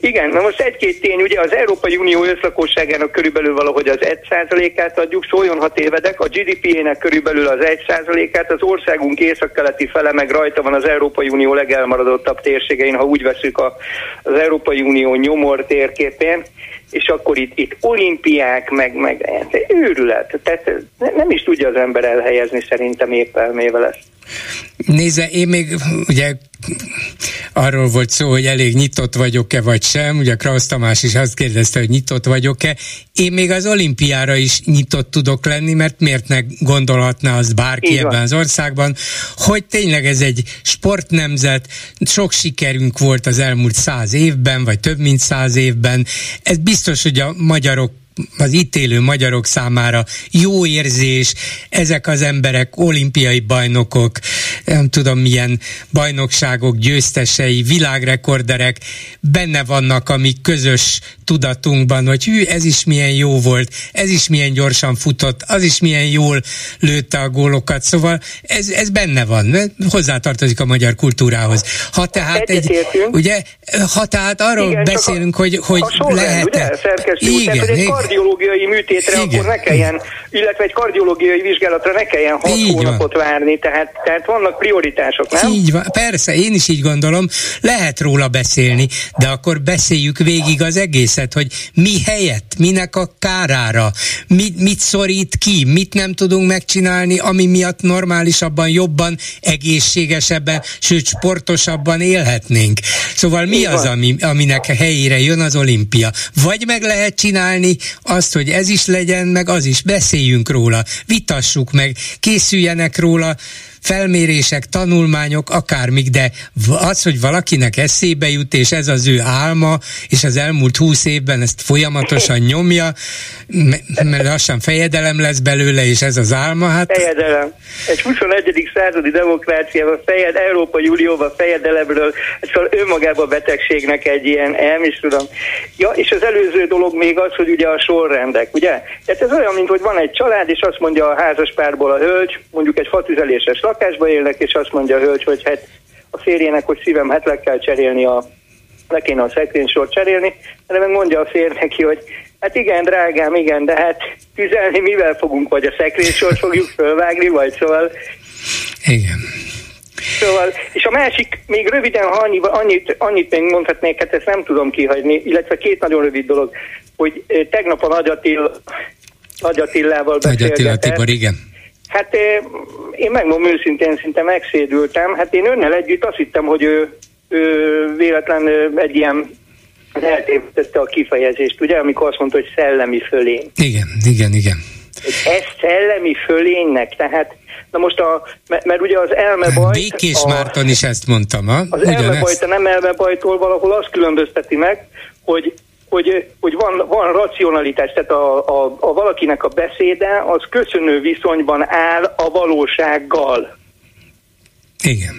Igen, na most egy-két tény, ugye az Európai Unió összlakosságának körülbelül valahogy az 1%-át adjuk, szóljon ha tévedek, a GDP-ének körülbelül az 1%-át, az országunk északkeleti fele meg rajta van az Európai Unió legelmaradottabb térségein, ha úgy veszük a, az Európai Unió nyomor térképén, és akkor itt, itt olimpiák, meg, meg őrület. Tehát nem is tudja az ember elhelyezni szerintem épp elmével ezt. Nézze, én még ugye arról volt szó, hogy elég nyitott vagyok-e vagy sem, ugye Krausz Tamás is azt kérdezte, hogy nyitott vagyok-e. Én még az olimpiára is nyitott tudok lenni, mert miért ne gondolhatná az bárki Igen. ebben az országban, hogy tényleg ez egy sportnemzet, sok sikerünk volt az elmúlt száz évben, vagy több mint száz évben. Ez biztos, hogy a magyarok az itt élő magyarok számára jó érzés, ezek az emberek olimpiai bajnokok, nem tudom milyen bajnokságok győztesei, világrekorderek benne vannak a mi közös tudatunkban, hogy hű, ez is milyen jó volt, ez is milyen gyorsan futott, az is milyen jól lőtte a gólokat, szóval ez, ez benne van, hozzátartozik a magyar kultúrához. Ha tehát egy, ugye, ha tehát arról igen, beszélünk, a, hogy, hogy lehet... Ugye, igen, igen, kardiológiai műtétre Igen. akkor ne kelljen, illetve egy kardiológiai vizsgálatra ne kelljen hat így hónapot van. várni, tehát, tehát vannak prioritások, nem? Így van, persze, én is így gondolom, lehet róla beszélni, de akkor beszéljük végig az egészet, hogy mi helyett, minek a kárára, mit, mit szorít ki, mit nem tudunk megcsinálni, ami miatt normálisabban, jobban, egészségesebben, sőt sportosabban élhetnénk. Szóval mi az, ami, aminek helyére jön az olimpia? Vagy meg lehet csinálni azt, hogy ez is legyen, meg az is, beszéljünk róla, vitassuk meg, készüljenek róla felmérések, tanulmányok, akármik, de az, hogy valakinek eszébe jut, és ez az ő álma, és az elmúlt húsz évben ezt folyamatosan nyomja, mert lassan fejedelem lesz belőle, és ez az álma, hát... Fejedelem. Egy 21. századi demokráciában, fejed, Európai Unióban fejedelemről, szóval önmagában betegségnek egy ilyen, el is tudom. Ja, és az előző dolog még az, hogy ugye a sorrendek, ugye? Tehát ez olyan, mint hogy van egy család, és azt mondja a házaspárból a hölgy, mondjuk egy fatüzeléses lakásba élnek, és azt mondja a hölgy, hogy hát a férjének, hogy szívem, hát le kell cserélni a, le kéne a szekrénysort cserélni, de meg mondja a férj neki, hogy hát igen, drágám, igen, de hát tüzelni mivel fogunk, vagy a szekrénysort fogjuk fölvágni, vagy szóval... Igen. Szóval, és a másik, még röviden, ha annyi, annyit, annyit még mondhatnék, hát ezt nem tudom kihagyni, illetve két nagyon rövid dolog, hogy tegnap a Nagy Attila, Nagy Attilával Nagy Attila Tibor, igen Hát én megmondom őszintén, szinte megszédültem. Hát én önnel együtt azt hittem, hogy ő, ő véletlen egy ilyen eltévesztette a kifejezést, ugye, amikor azt mondta, hogy szellemi fölény. Igen, igen, igen. Ez szellemi fölénynek, tehát Na most a, mert, ugye az elmebajt... Békés a, Márton is ezt mondtam, ha? Az elmebajt a nem elmebajtól valahol azt különbözteti meg, hogy hogy, hogy van, van racionalitás, tehát a, a, a valakinek a beszéde az köszönő viszonyban áll a valósággal. Igen.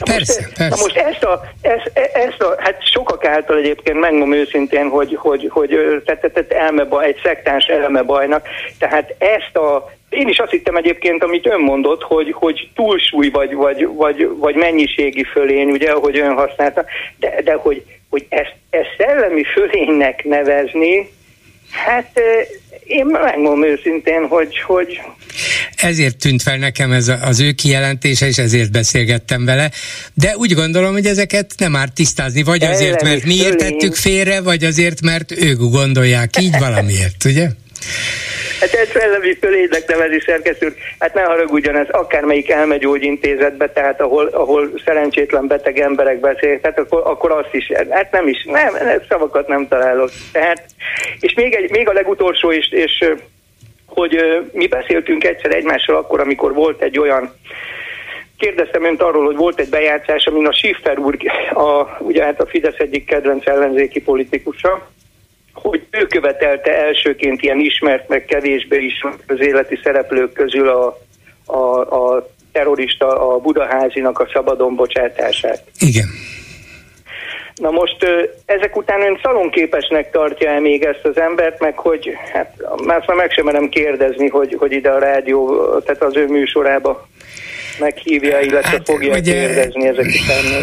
Persze, most, persze. Na most ezt a, ezt, ezt a, hát sokak által egyébként megmondom őszintén, hogy, hogy, hogy tehát, tehát elmebaj, egy szektáns elmebajnak, tehát ezt a én is azt hittem egyébként, amit ön mondott, hogy, hogy túlsúly vagy, vagy, vagy, vagy mennyiségi fölény, ugye, ahogy ön használta, de, de hogy, hogy ezt, ezt szellemi fölénynek nevezni, hát én megmondom őszintén, hogy, hogy ezért tűnt fel nekem ez az ő kijelentése, és ezért beszélgettem vele, de úgy gondolom, hogy ezeket nem árt tisztázni, vagy azért, mert mi értettük félre, vagy azért, mert ők gondolják így valamiért, ugye? Hát ez szellemi fölénynek nevezi szerkesztő, hát ne haragudjon, ez akármelyik elmegyógyintézetbe, tehát ahol, ahol szerencsétlen beteg emberek beszélnek, tehát akkor, akkor azt is, hát nem is, nem, szavakat nem találok. Tehát, és még, egy, még a legutolsó is, és hogy mi beszéltünk egyszer egymással akkor, amikor volt egy olyan Kérdeztem önt arról, hogy volt egy bejátszás, amin a Schiffer úr, a, ugye hát a Fidesz egyik kedvenc ellenzéki politikusa, hogy ő követelte elsőként ilyen ismert, meg kevésbé ismert közéleti szereplők közül a, a, a terrorista, a Budaházinak a szabadon bocsátását. Igen. Na most ezek után ön szalonképesnek tartja el még ezt az embert, meg hogy, hát már meg sem merem kérdezni, hogy, hogy ide a rádió, tehát az ő műsorába meghívja, illetve hát, fogja ugye, kérdezni ezek után.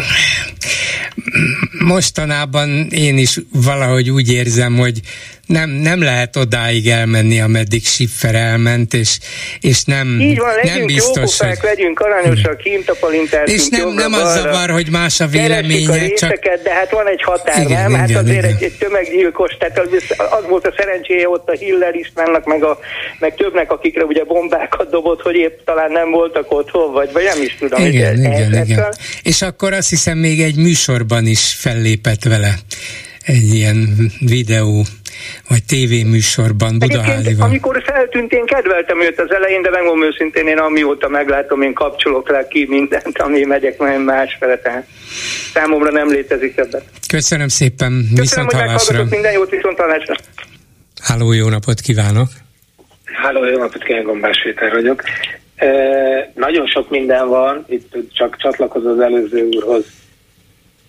Mostanában én is valahogy úgy érzem, hogy nem, nem lehet odáig elmenni, ameddig Schiffer elment, és, és nem, Így van, nem biztos, hogy... legyünk aranyosak, hintapalintásunk És nem, nem az zavar, hogy más a véleménye, a részeket, csak... de hát van egy határ, igen, nem? Hát igen, azért igen. Egy, egy tömeggyilkos, tehát az, az volt a szerencséje ott a Hiller Istvánnak, meg, a, meg többnek, akikre ugye bombákat dobott, hogy épp talán nem voltak otthon, vagy, vagy nem is tudom. Igen, igen, igen. igen. És akkor azt hiszem még egy műsorban is fellépett vele egy ilyen videó vagy tévéműsorban Budaházival. amikor feltűnt, én kedveltem őt az elején, de megmondom őszintén, én amióta meglátom, én kapcsolok le ki mindent, ami megyek majd másfele, tehát számomra nem létezik ebben. Köszönöm szépen, Köszönöm, viszont hallásra. minden jót, viszont hallásra. Háló, jó napot kívánok! Háló, jó napot kívánok, Gombás Péter vagyok. E, nagyon sok minden van, itt csak csatlakozó az előző úrhoz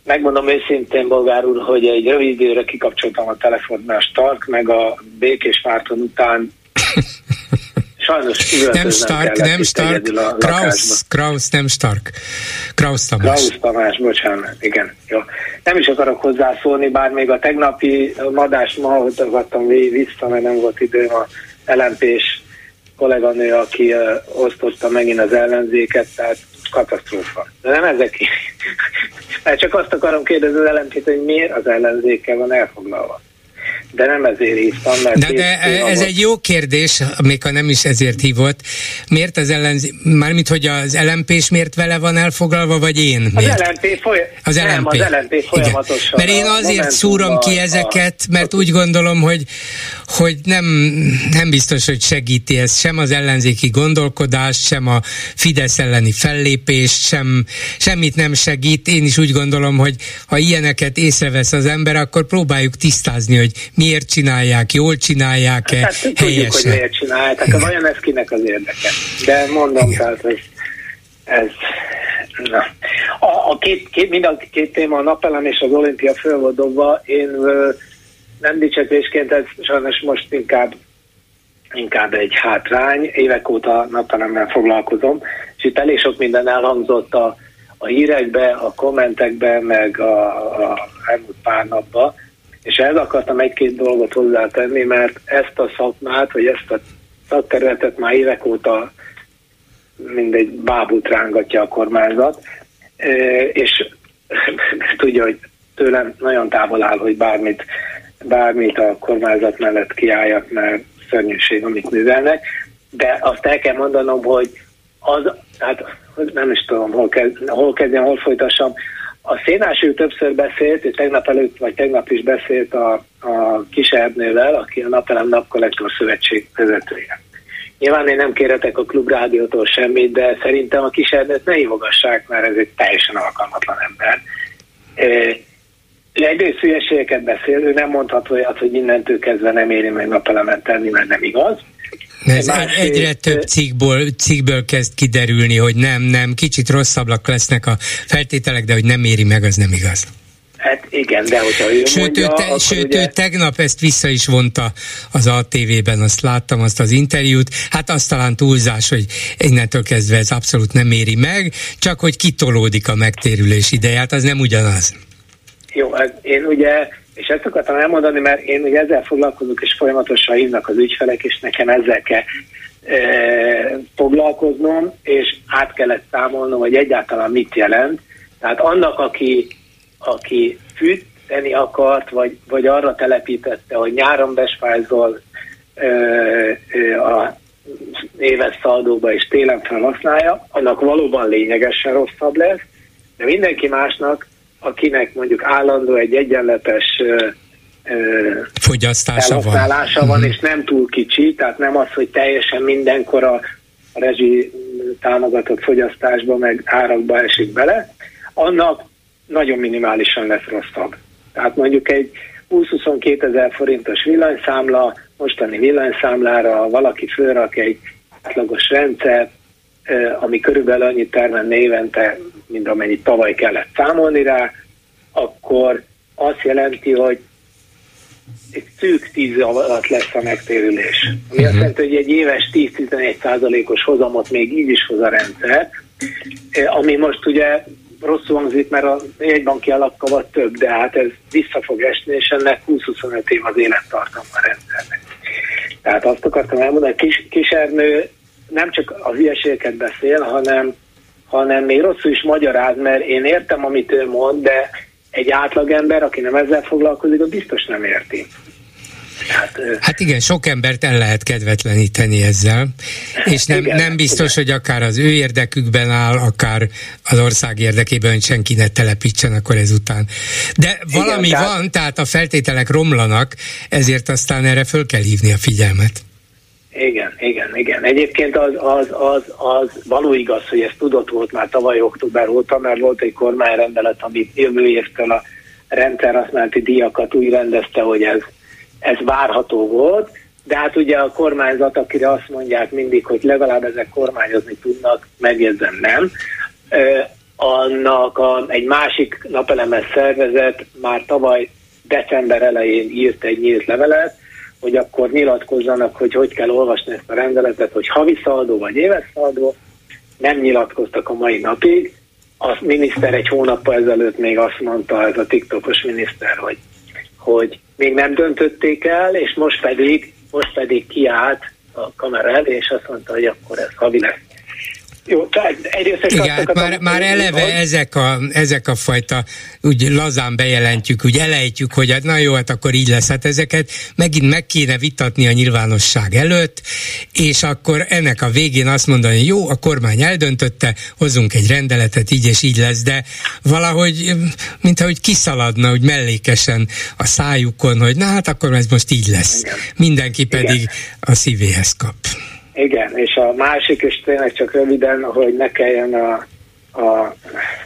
Megmondom őszintén, Bolgár úr, hogy egy rövid időre kikapcsoltam a telefont, mert a Stark meg a Békés Márton után sajnos nem Stark, nem Stark, Kraus, Kraus, nem Stark. Kraus Tamás. Kraus Tamás, bocsánat, igen. Jó. Nem is akarok hozzászólni, bár még a tegnapi madást ma hallgattam vissza, mert nem volt időm a lmp kolléganő, aki uh, osztotta megint az ellenzéket, tehát katasztrófa. De nem ezek Mert csak azt akarom kérdezni az ellenzéket, hogy miért az ellenzékkel van elfoglalva de nem ezért hívtam. Mert de, de ez egy jó kérdés, még ha nem is ezért hívott. Miért az ellenzék, mármint hogy az lmp miért vele van elfoglalva, vagy én? Miért? Az LMP, foly- az LMP. Nem, az LMP folyamatosan. Mert én azért szúrom ki ezeket, mert úgy gondolom, hogy, hogy nem, nem biztos, hogy segíti ez sem az ellenzéki gondolkodást, sem a Fidesz elleni fellépést, sem, semmit nem segít. Én is úgy gondolom, hogy ha ilyeneket észrevesz az ember, akkor próbáljuk tisztázni, hogy miért csinálják, jól csinálják-e, hát, helyesen. Tudjuk, hogy miért csinálják, hát vajon ez kinek az érdeke. De mondom, Igen. tehát, hogy ez... Na. A, a két, két, mind a két téma, a napelem és az olimpia föl volt dobva, én nem dicsekvésként, ez sajnos most inkább inkább egy hátrány. Évek óta napelemmel foglalkozom, és itt elég sok minden elhangzott a, a hírekbe, a kommentekbe, meg a, a elmúlt pár napban, és ehhez akartam egy-két dolgot hozzátenni, mert ezt a szakmát, vagy ezt a szakterületet már évek óta mindegy bábút rángatja a kormányzat, és tudja, hogy tőlem nagyon távol áll, hogy bármit, bármit a kormányzat mellett kiálljak, mert szörnyűség, amit művelnek, de azt el kell mondanom, hogy az, hát nem is tudom, hol, kezd, hol kezdjem, hol folytassam, a Szénás többször beszélt, és tegnap előtt, vagy tegnap is beszélt a, a Erdnővel, aki a Napelem Napkollektor Szövetség vezetője. Nyilván én nem kéretek a klubrádiótól semmit, de szerintem a Erdnőt ne hívogassák, mert ez egy teljesen alkalmatlan ember. Ő egyrészt hülyeségeket beszél, ő nem mondhat olyat, hogy innentől kezdve nem éri meg napelemet tenni, mert nem igaz. Ez másrészt, egyre több cikkből, cikkből kezd kiderülni, hogy nem, nem, kicsit rosszabbak lesznek a feltételek, de hogy nem éri meg, az nem igaz. Hát igen, de hogyha ő sőt, mondja, ő, te, sőt ugye... ő tegnap ezt vissza is vonta az ATV-ben, azt láttam, azt az interjút. Hát azt talán túlzás, hogy innentől kezdve ez abszolút nem éri meg, csak hogy kitolódik a megtérülés ideje, hát az nem ugyanaz. Jó, hát én ugye, és ezt akartam elmondani, mert én ugye ezzel foglalkozok, és folyamatosan hívnak az ügyfelek, és nekem ezzel kell e, foglalkoznom, és át kellett számolnom, hogy egyáltalán mit jelent. Tehát annak, aki aki fűteni akart, vagy, vagy arra telepítette, hogy nyáron bespájzol ö, ö, a éves szaldóba és télen felhasználja, annak valóban lényegesen rosszabb lesz, de mindenki másnak, akinek mondjuk állandó egy egyenletes fogyasztása van, van uh-huh. és nem túl kicsi, tehát nem az, hogy teljesen mindenkor a rezsi támogatott fogyasztásba meg árakba esik bele, annak nagyon minimálisan lesz rosszabb. Tehát mondjuk egy 20-22 ezer forintos villanyszámla, mostani villanyszámlára valaki fölrak egy átlagos rendszer, ami körülbelül annyit termel évente, mint amennyit tavaly kellett számolni rá, akkor azt jelenti, hogy egy szűk 10 alatt lesz a megtérülés. Ami azt mhm. jelenti, hogy egy éves 10-11 százalékos hozamot még így is hoz a rendszer, ami most ugye rosszul hangzik, mert a jegybanki alapkavat több, de hát ez vissza fog esni, és ennek 20-25 év az élettartam a rendszernek. Tehát azt akartam elmondani, kis, Kisernő nem csak a hülyeségeket beszél, hanem, hanem még rosszul is magyaráz, mert én értem, amit ő mond, de egy átlagember, aki nem ezzel foglalkozik, az biztos nem érti. Hát, hát igen, sok embert el lehet kedvetleníteni ezzel, és nem, igen, nem biztos, igen. hogy akár az ő érdekükben áll, akár az ország érdekében, hogy senki ne telepítsen akkor ezután. De valami igen, van, tehát a feltételek romlanak, ezért aztán erre föl kell hívni a figyelmet. Igen, igen, igen. Egyébként az, az, az, az való igaz, hogy ez tudott volt már tavaly október óta, mert volt egy kormányrendelet, ami jövő évtől a rendszerhasználati díjakat úgy rendezte, hogy ez ez várható volt, de hát ugye a kormányzat, akire azt mondják mindig, hogy legalább ezek kormányozni tudnak, megjegyzem nem, annak a, egy másik napelemes szervezet már tavaly december elején írt egy nyílt levelet, hogy akkor nyilatkozzanak, hogy hogy kell olvasni ezt a rendeletet, hogy havi szaldó vagy éves szaldó, nem nyilatkoztak a mai napig. A miniszter egy hónappal ezelőtt még azt mondta, ez a TikTokos miniszter, hogy, hogy még nem döntötték el, és most pedig, most pedig kiállt a kamera elé, és azt mondta, hogy akkor ez havi lesz. Jó, tehát egyrészt Igen, hát már, már eleve hogy... ezek a, ezek a fajta, úgy lazán bejelentjük, úgy elejtjük, hogy hát na jó, hát akkor így lesz. Hát ezeket megint meg kéne vitatni a nyilvánosság előtt, és akkor ennek a végén azt mondani, hogy jó, a kormány eldöntötte, hozunk egy rendeletet, így és így lesz, de valahogy, mint ahogy kiszaladna, úgy mellékesen a szájukon, hogy na hát akkor ez most így lesz. Igen. Mindenki pedig Igen. a szívéhez kap. Igen, és a másik, és tényleg csak röviden, hogy ne kelljen a, a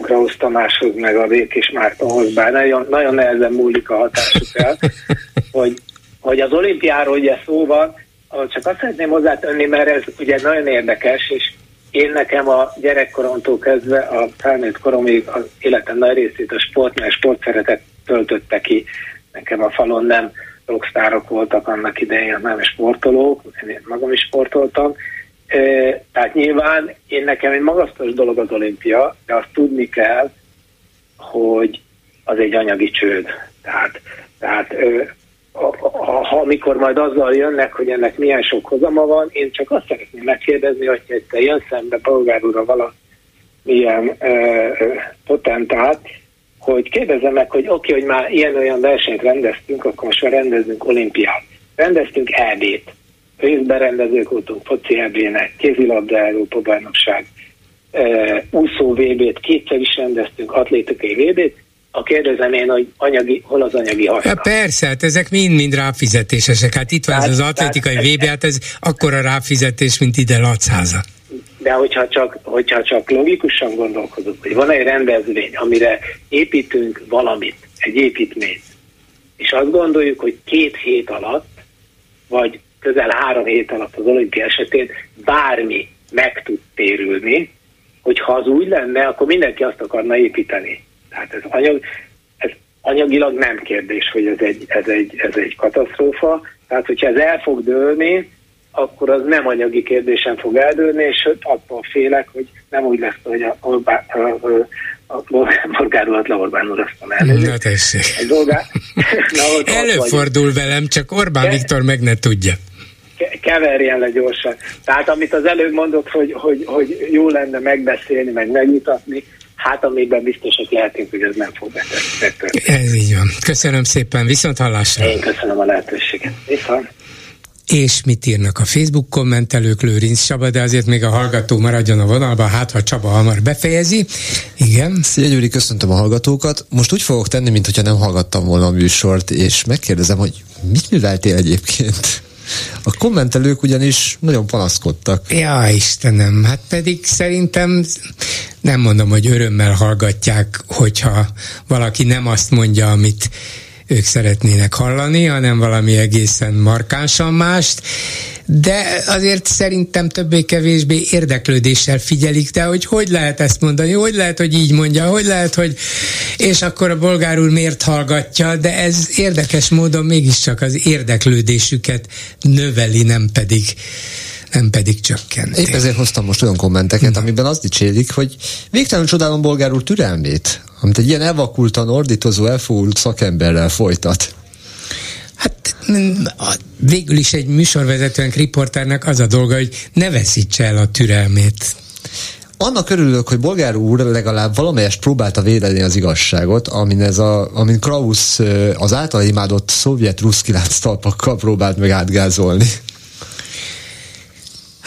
Krausz Tamáshoz, meg a Békés Mártonhoz, bár nagyon, nagyon nehezen múlik a hatásuk el, hogy, hogy az olimpiáról ugye szó van, csak azt szeretném hozzátenni, mert ez ugye nagyon érdekes, és én nekem a gyerekkoromtól kezdve a felnőtt koromig az életem nagy részét a sport, mert sportszeretet töltötte ki. Nekem a falon nem rockstárok voltak annak idején, nem sportolók, én magam is sportoltam. Tehát nyilván én nekem egy magasztos dolog az olimpia, de azt tudni kell, hogy az egy anyagi csőd. Tehát, tehát ha, amikor majd azzal jönnek, hogy ennek milyen sok hozama van, én csak azt szeretném megkérdezni, hogy te jön szembe polgár úrra valamilyen ö, potentát, hogy kérdezem meg, hogy oké, okay, hogy már ilyen-olyan versenyt rendeztünk, akkor most már rendezünk olimpiát. Rendeztünk EB-t. Részben rendezők voltunk foci EB-nek, kézilabda Európa bajnokság, uh, úszó VB-t, kétszer is rendeztünk, atlétikai VB-t, a kérdezem én, hogy anyagi, hol az anyagi haszna. Ja, persze, hát ezek mind-mind ráfizetésesek. Hát itt van ez az atlétikai VB, hát ez akkora ráfizetés, mint ide Lacháza de hogyha csak, hogyha csak logikusan gondolkodunk, hogy van egy rendezvény, amire építünk valamit, egy építményt, és azt gondoljuk, hogy két hét alatt, vagy közel három hét alatt az olimpia esetén bármi meg tud térülni, hogyha az úgy lenne, akkor mindenki azt akarna építeni. Tehát ez, anyag, ez anyagilag nem kérdés, hogy ez egy, ez, egy, ez egy katasztrófa. Tehát, hogyha ez el fog dőlni, akkor az nem anyagi kérdésen fog eldőlni, és attól félek, hogy nem úgy lesz, hogy a, Orbán, a, a, a urat Orbán. Na tessék. Előfordul velem, csak Orbán De... Viktor meg ne tudja keverjen le gyorsan. Tehát amit az előbb mondott, hogy, hogy, hogy jó lenne megbeszélni, meg megmutatni, hát amiben biztosak lehetünk, hogy ez nem fog betörni. Ez így van. Köszönöm szépen, viszont hallásra. Én köszönöm a lehetőséget. Viszont. És mit írnak a Facebook kommentelők, Lőrinc Csaba, de azért még a hallgató maradjon a vonalban, hát ha Csaba hamar befejezi. Igen. Szia Gyuri, köszöntöm a hallgatókat. Most úgy fogok tenni, mintha nem hallgattam volna a műsort, és megkérdezem, hogy mit műveltél egyébként? A kommentelők ugyanis nagyon panaszkodtak. Ja, Istenem, hát pedig szerintem nem mondom, hogy örömmel hallgatják, hogyha valaki nem azt mondja, amit ők szeretnének hallani, hanem valami egészen markánsan mást, de azért szerintem többé-kevésbé érdeklődéssel figyelik, de hogy hogy lehet ezt mondani, hogy lehet, hogy így mondja, hogy lehet, hogy és akkor a bolgár úr miért hallgatja, de ez érdekes módon mégiscsak az érdeklődésüket növeli, nem pedig nem pedig csökkent. Épp ezért hoztam most olyan kommenteket, Na. amiben azt dicsérik, hogy végtelenül csodálom bolgár úr türelmét, amit egy ilyen elvakultan ordítozó, elfúlt szakemberrel folytat. Hát végül is egy műsorvezetőnk, riporternek az a dolga, hogy ne veszítse el a türelmét. Annak örülök, hogy Bolgár úr legalább valamelyest próbálta védeni az igazságot, amin, ez a, amin Krausz az által imádott szovjet ruszkilánc talpakkal próbált meg átgázolni.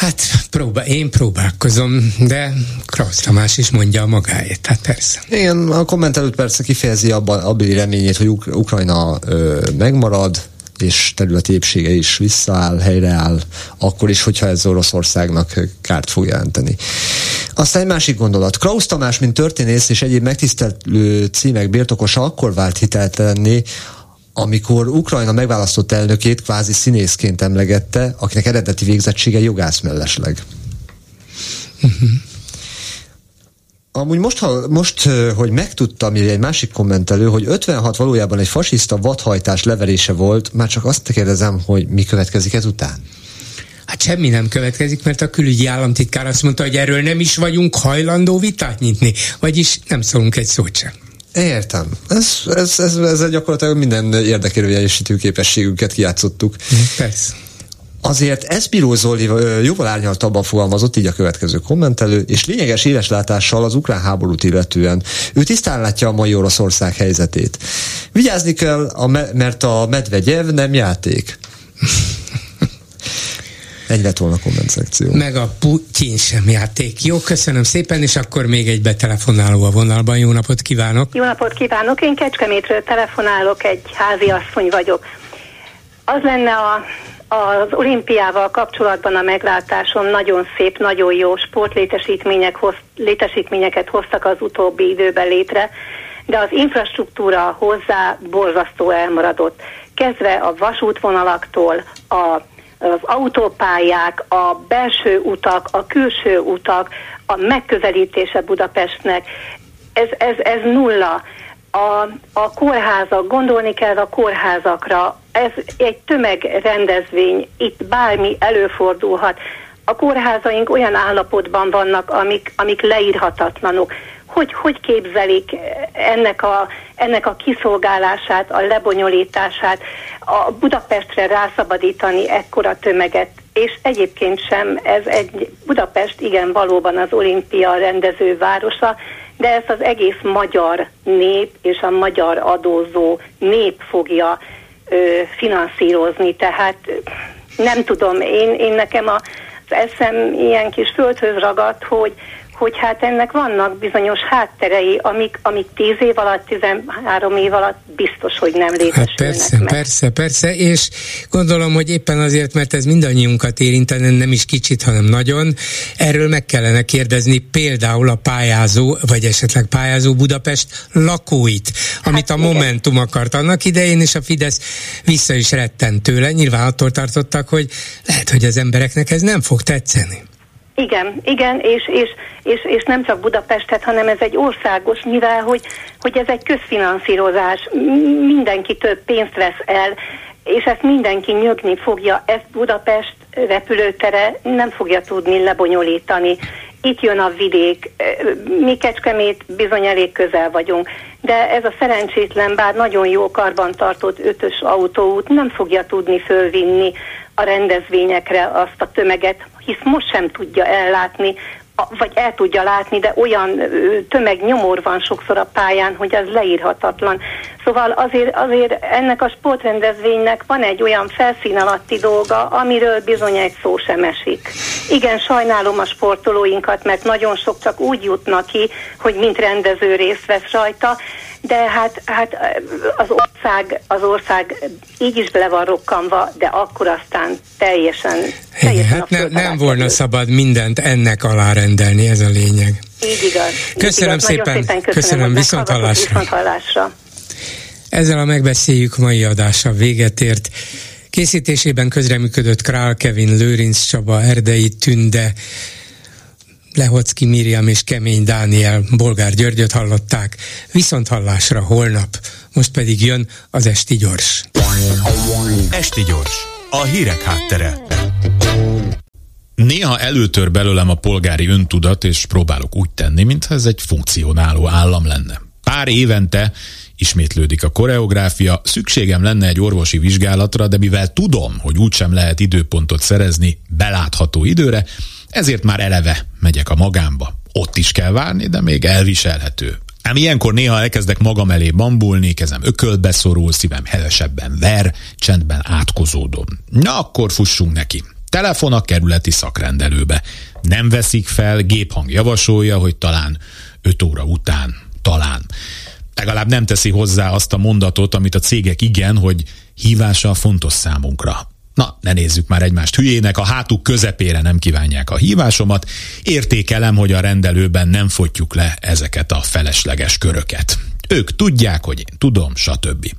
Hát próbál, én próbálkozom, de Krausz Tamás is mondja a magáét, hát persze. Igen, a komment előtt persze kifejezi abban abban reményét, hogy Uk- Ukrajna ö, megmarad, és területi épsége is visszaáll, helyreáll, akkor is, hogyha ez Oroszországnak kárt fog jelenteni. Aztán egy másik gondolat. Krausz Tamás, mint történész és egyéb megtisztelő címek birtokosa akkor vált hiteltelenné, amikor Ukrajna megválasztott elnökét kvázi színészként emlegette, akinek eredeti végzettsége jogász mellesleg. Uh-huh. Amúgy most, ha, most, hogy megtudtam, egy másik kommentelő, hogy 56 valójában egy fasiszta vadhajtás leverése volt, már csak azt kérdezem, hogy mi következik ezután? Hát semmi nem következik, mert a külügyi államtitkár azt mondta, hogy erről nem is vagyunk hajlandó vitát nyitni, vagyis nem szólunk egy szót sem. Értem. Ez, ez, ez, ez gyakorlatilag minden érdekérvényesítő képességünket kijátszottuk. Persze. Azért Eszbíró Zoli jóval árnyaltabban fogalmazott, így a következő kommentelő, és lényeges éles látással az ukrán háborút illetően. Ő tisztán látja a mai Oroszország helyzetét. Vigyázni kell, a me- mert a Medvegyev nem játék. Ennyi lett volna a komment szekció. Meg a Putyin sem játék. Jó, köszönöm szépen, és akkor még egy betelefonáló a vonalban. Jó napot kívánok! Jó napot kívánok! Én Kecskemétről telefonálok, egy házi asszony vagyok. Az lenne a az olimpiával kapcsolatban a meglátásom nagyon szép, nagyon jó sportlétesítmények hoz, létesítményeket hoztak az utóbbi időben létre, de az infrastruktúra hozzá borzasztó elmaradott. Kezdve a vasútvonalaktól, a az autópályák, a belső utak, a külső utak, a megközelítése Budapestnek, ez, ez, ez nulla. A, a kórházak, gondolni kell a kórházakra, ez egy tömegrendezvény, itt bármi előfordulhat. A kórházaink olyan állapotban vannak, amik, amik leírhatatlanok hogy, hogy képzelik ennek a, ennek a kiszolgálását, a lebonyolítását, a Budapestre rászabadítani ekkora tömeget, és egyébként sem ez egy Budapest igen valóban az olimpia rendező városa, de ezt az egész magyar nép és a magyar adózó nép fogja ö, finanszírozni, tehát nem tudom, én, én nekem a, az eszem ilyen kis földhöz ragadt, hogy hogy hát ennek vannak bizonyos hátterei, amik, amik 10 év alatt, 13 év alatt biztos, hogy nem létesülnek hát persze, meg. persze, persze, és gondolom, hogy éppen azért, mert ez mindannyiunkat érintene, nem is kicsit, hanem nagyon, erről meg kellene kérdezni például a pályázó, vagy esetleg pályázó Budapest lakóit, amit hát, a igen. Momentum akart annak idején, és a Fidesz vissza is rettent tőle. Nyilván attól tartottak, hogy lehet, hogy az embereknek ez nem fog tetszeni. Igen, igen, és, és, és, és nem csak Budapestet, hanem ez egy országos, mivel hogy, hogy ez egy közfinanszírozás, mindenki több pénzt vesz el, és ezt mindenki nyögni fogja, ezt Budapest repülőtere nem fogja tudni lebonyolítani. Itt jön a vidék, mi Kecskemét bizony elég közel vagyunk, de ez a szerencsétlen, bár nagyon jó karban tartott ötös autóút nem fogja tudni fölvinni a rendezvényekre azt a tömeget, hisz most sem tudja ellátni, vagy el tudja látni, de olyan tömegnyomor van sokszor a pályán, hogy az leírhatatlan. Szóval azért, azért ennek a sportrendezvénynek van egy olyan felszín alatti dolga, amiről bizony egy szó sem esik. Igen, sajnálom a sportolóinkat, mert nagyon sok csak úgy jutnak ki, hogy mint rendező részt vesz rajta, de hát, hát az ország, az ország így is bele van rokkanva, de akkor aztán teljesen, teljesen hát ne, nem volna szabad mindent ennek alárendelni, ez a lényeg. Így igaz. Köszönöm így igaz. szépen. szépen köszönöm, köszönöm viszont hallásra. viszont hallásra. Ezzel a megbeszéljük mai adása véget ért. Készítésében közreműködött Král Kevin, Lőrinc Csaba, Erdei Tünde, Lehocki Miriam és Kemény Dániel Bolgár Györgyöt hallották, viszont hallásra holnap, most pedig jön az Esti Gyors. Esti Gyors, a hírek háttere. Néha előtör belőlem a polgári öntudat, és próbálok úgy tenni, mintha ez egy funkcionáló állam lenne. Pár évente ismétlődik a koreográfia, szükségem lenne egy orvosi vizsgálatra, de mivel tudom, hogy úgysem lehet időpontot szerezni belátható időre, ezért már eleve megyek a magámba. Ott is kell várni, de még elviselhető. Ám ilyenkor néha elkezdek magam elé bambulni, kezem ökölbe szorul, szívem hevesebben ver, csendben átkozódom. Na akkor fussunk neki. Telefon a kerületi szakrendelőbe. Nem veszik fel, géphang javasolja, hogy talán 5 óra után, talán. Legalább nem teszi hozzá azt a mondatot, amit a cégek igen, hogy hívása fontos számunkra. Na, ne nézzük már egymást hülyének, a hátuk közepére nem kívánják a hívásomat. Értékelem, hogy a rendelőben nem fotjuk le ezeket a felesleges köröket. Ők tudják, hogy én tudom, stb.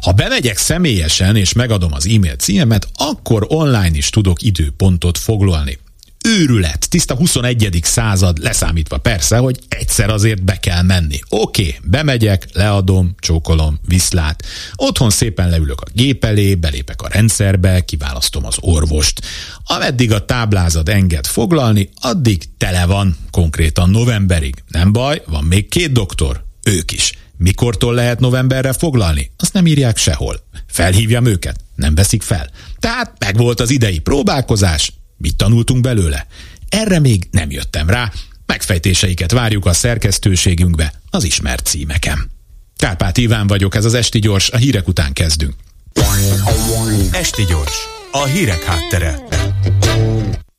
Ha bemegyek személyesen és megadom az e-mail címemet, akkor online is tudok időpontot foglalni őrület, tiszta 21. század, leszámítva persze, hogy egyszer azért be kell menni. Oké, okay, bemegyek, leadom, csókolom, viszlát. Otthon szépen leülök a gép elé, belépek a rendszerbe, kiválasztom az orvost. Ameddig a táblázat enged foglalni, addig tele van, konkrétan novemberig. Nem baj, van még két doktor, ők is. Mikortól lehet novemberre foglalni? Azt nem írják sehol. Felhívjam őket? Nem veszik fel. Tehát megvolt az idei próbálkozás, Mit tanultunk belőle? Erre még nem jöttem rá, megfejtéseiket várjuk a szerkesztőségünkbe az ismert címeken. Kárpát Iván vagyok, ez az Esti Gyors, a hírek után kezdünk. Esti Gyors, a hírek háttere.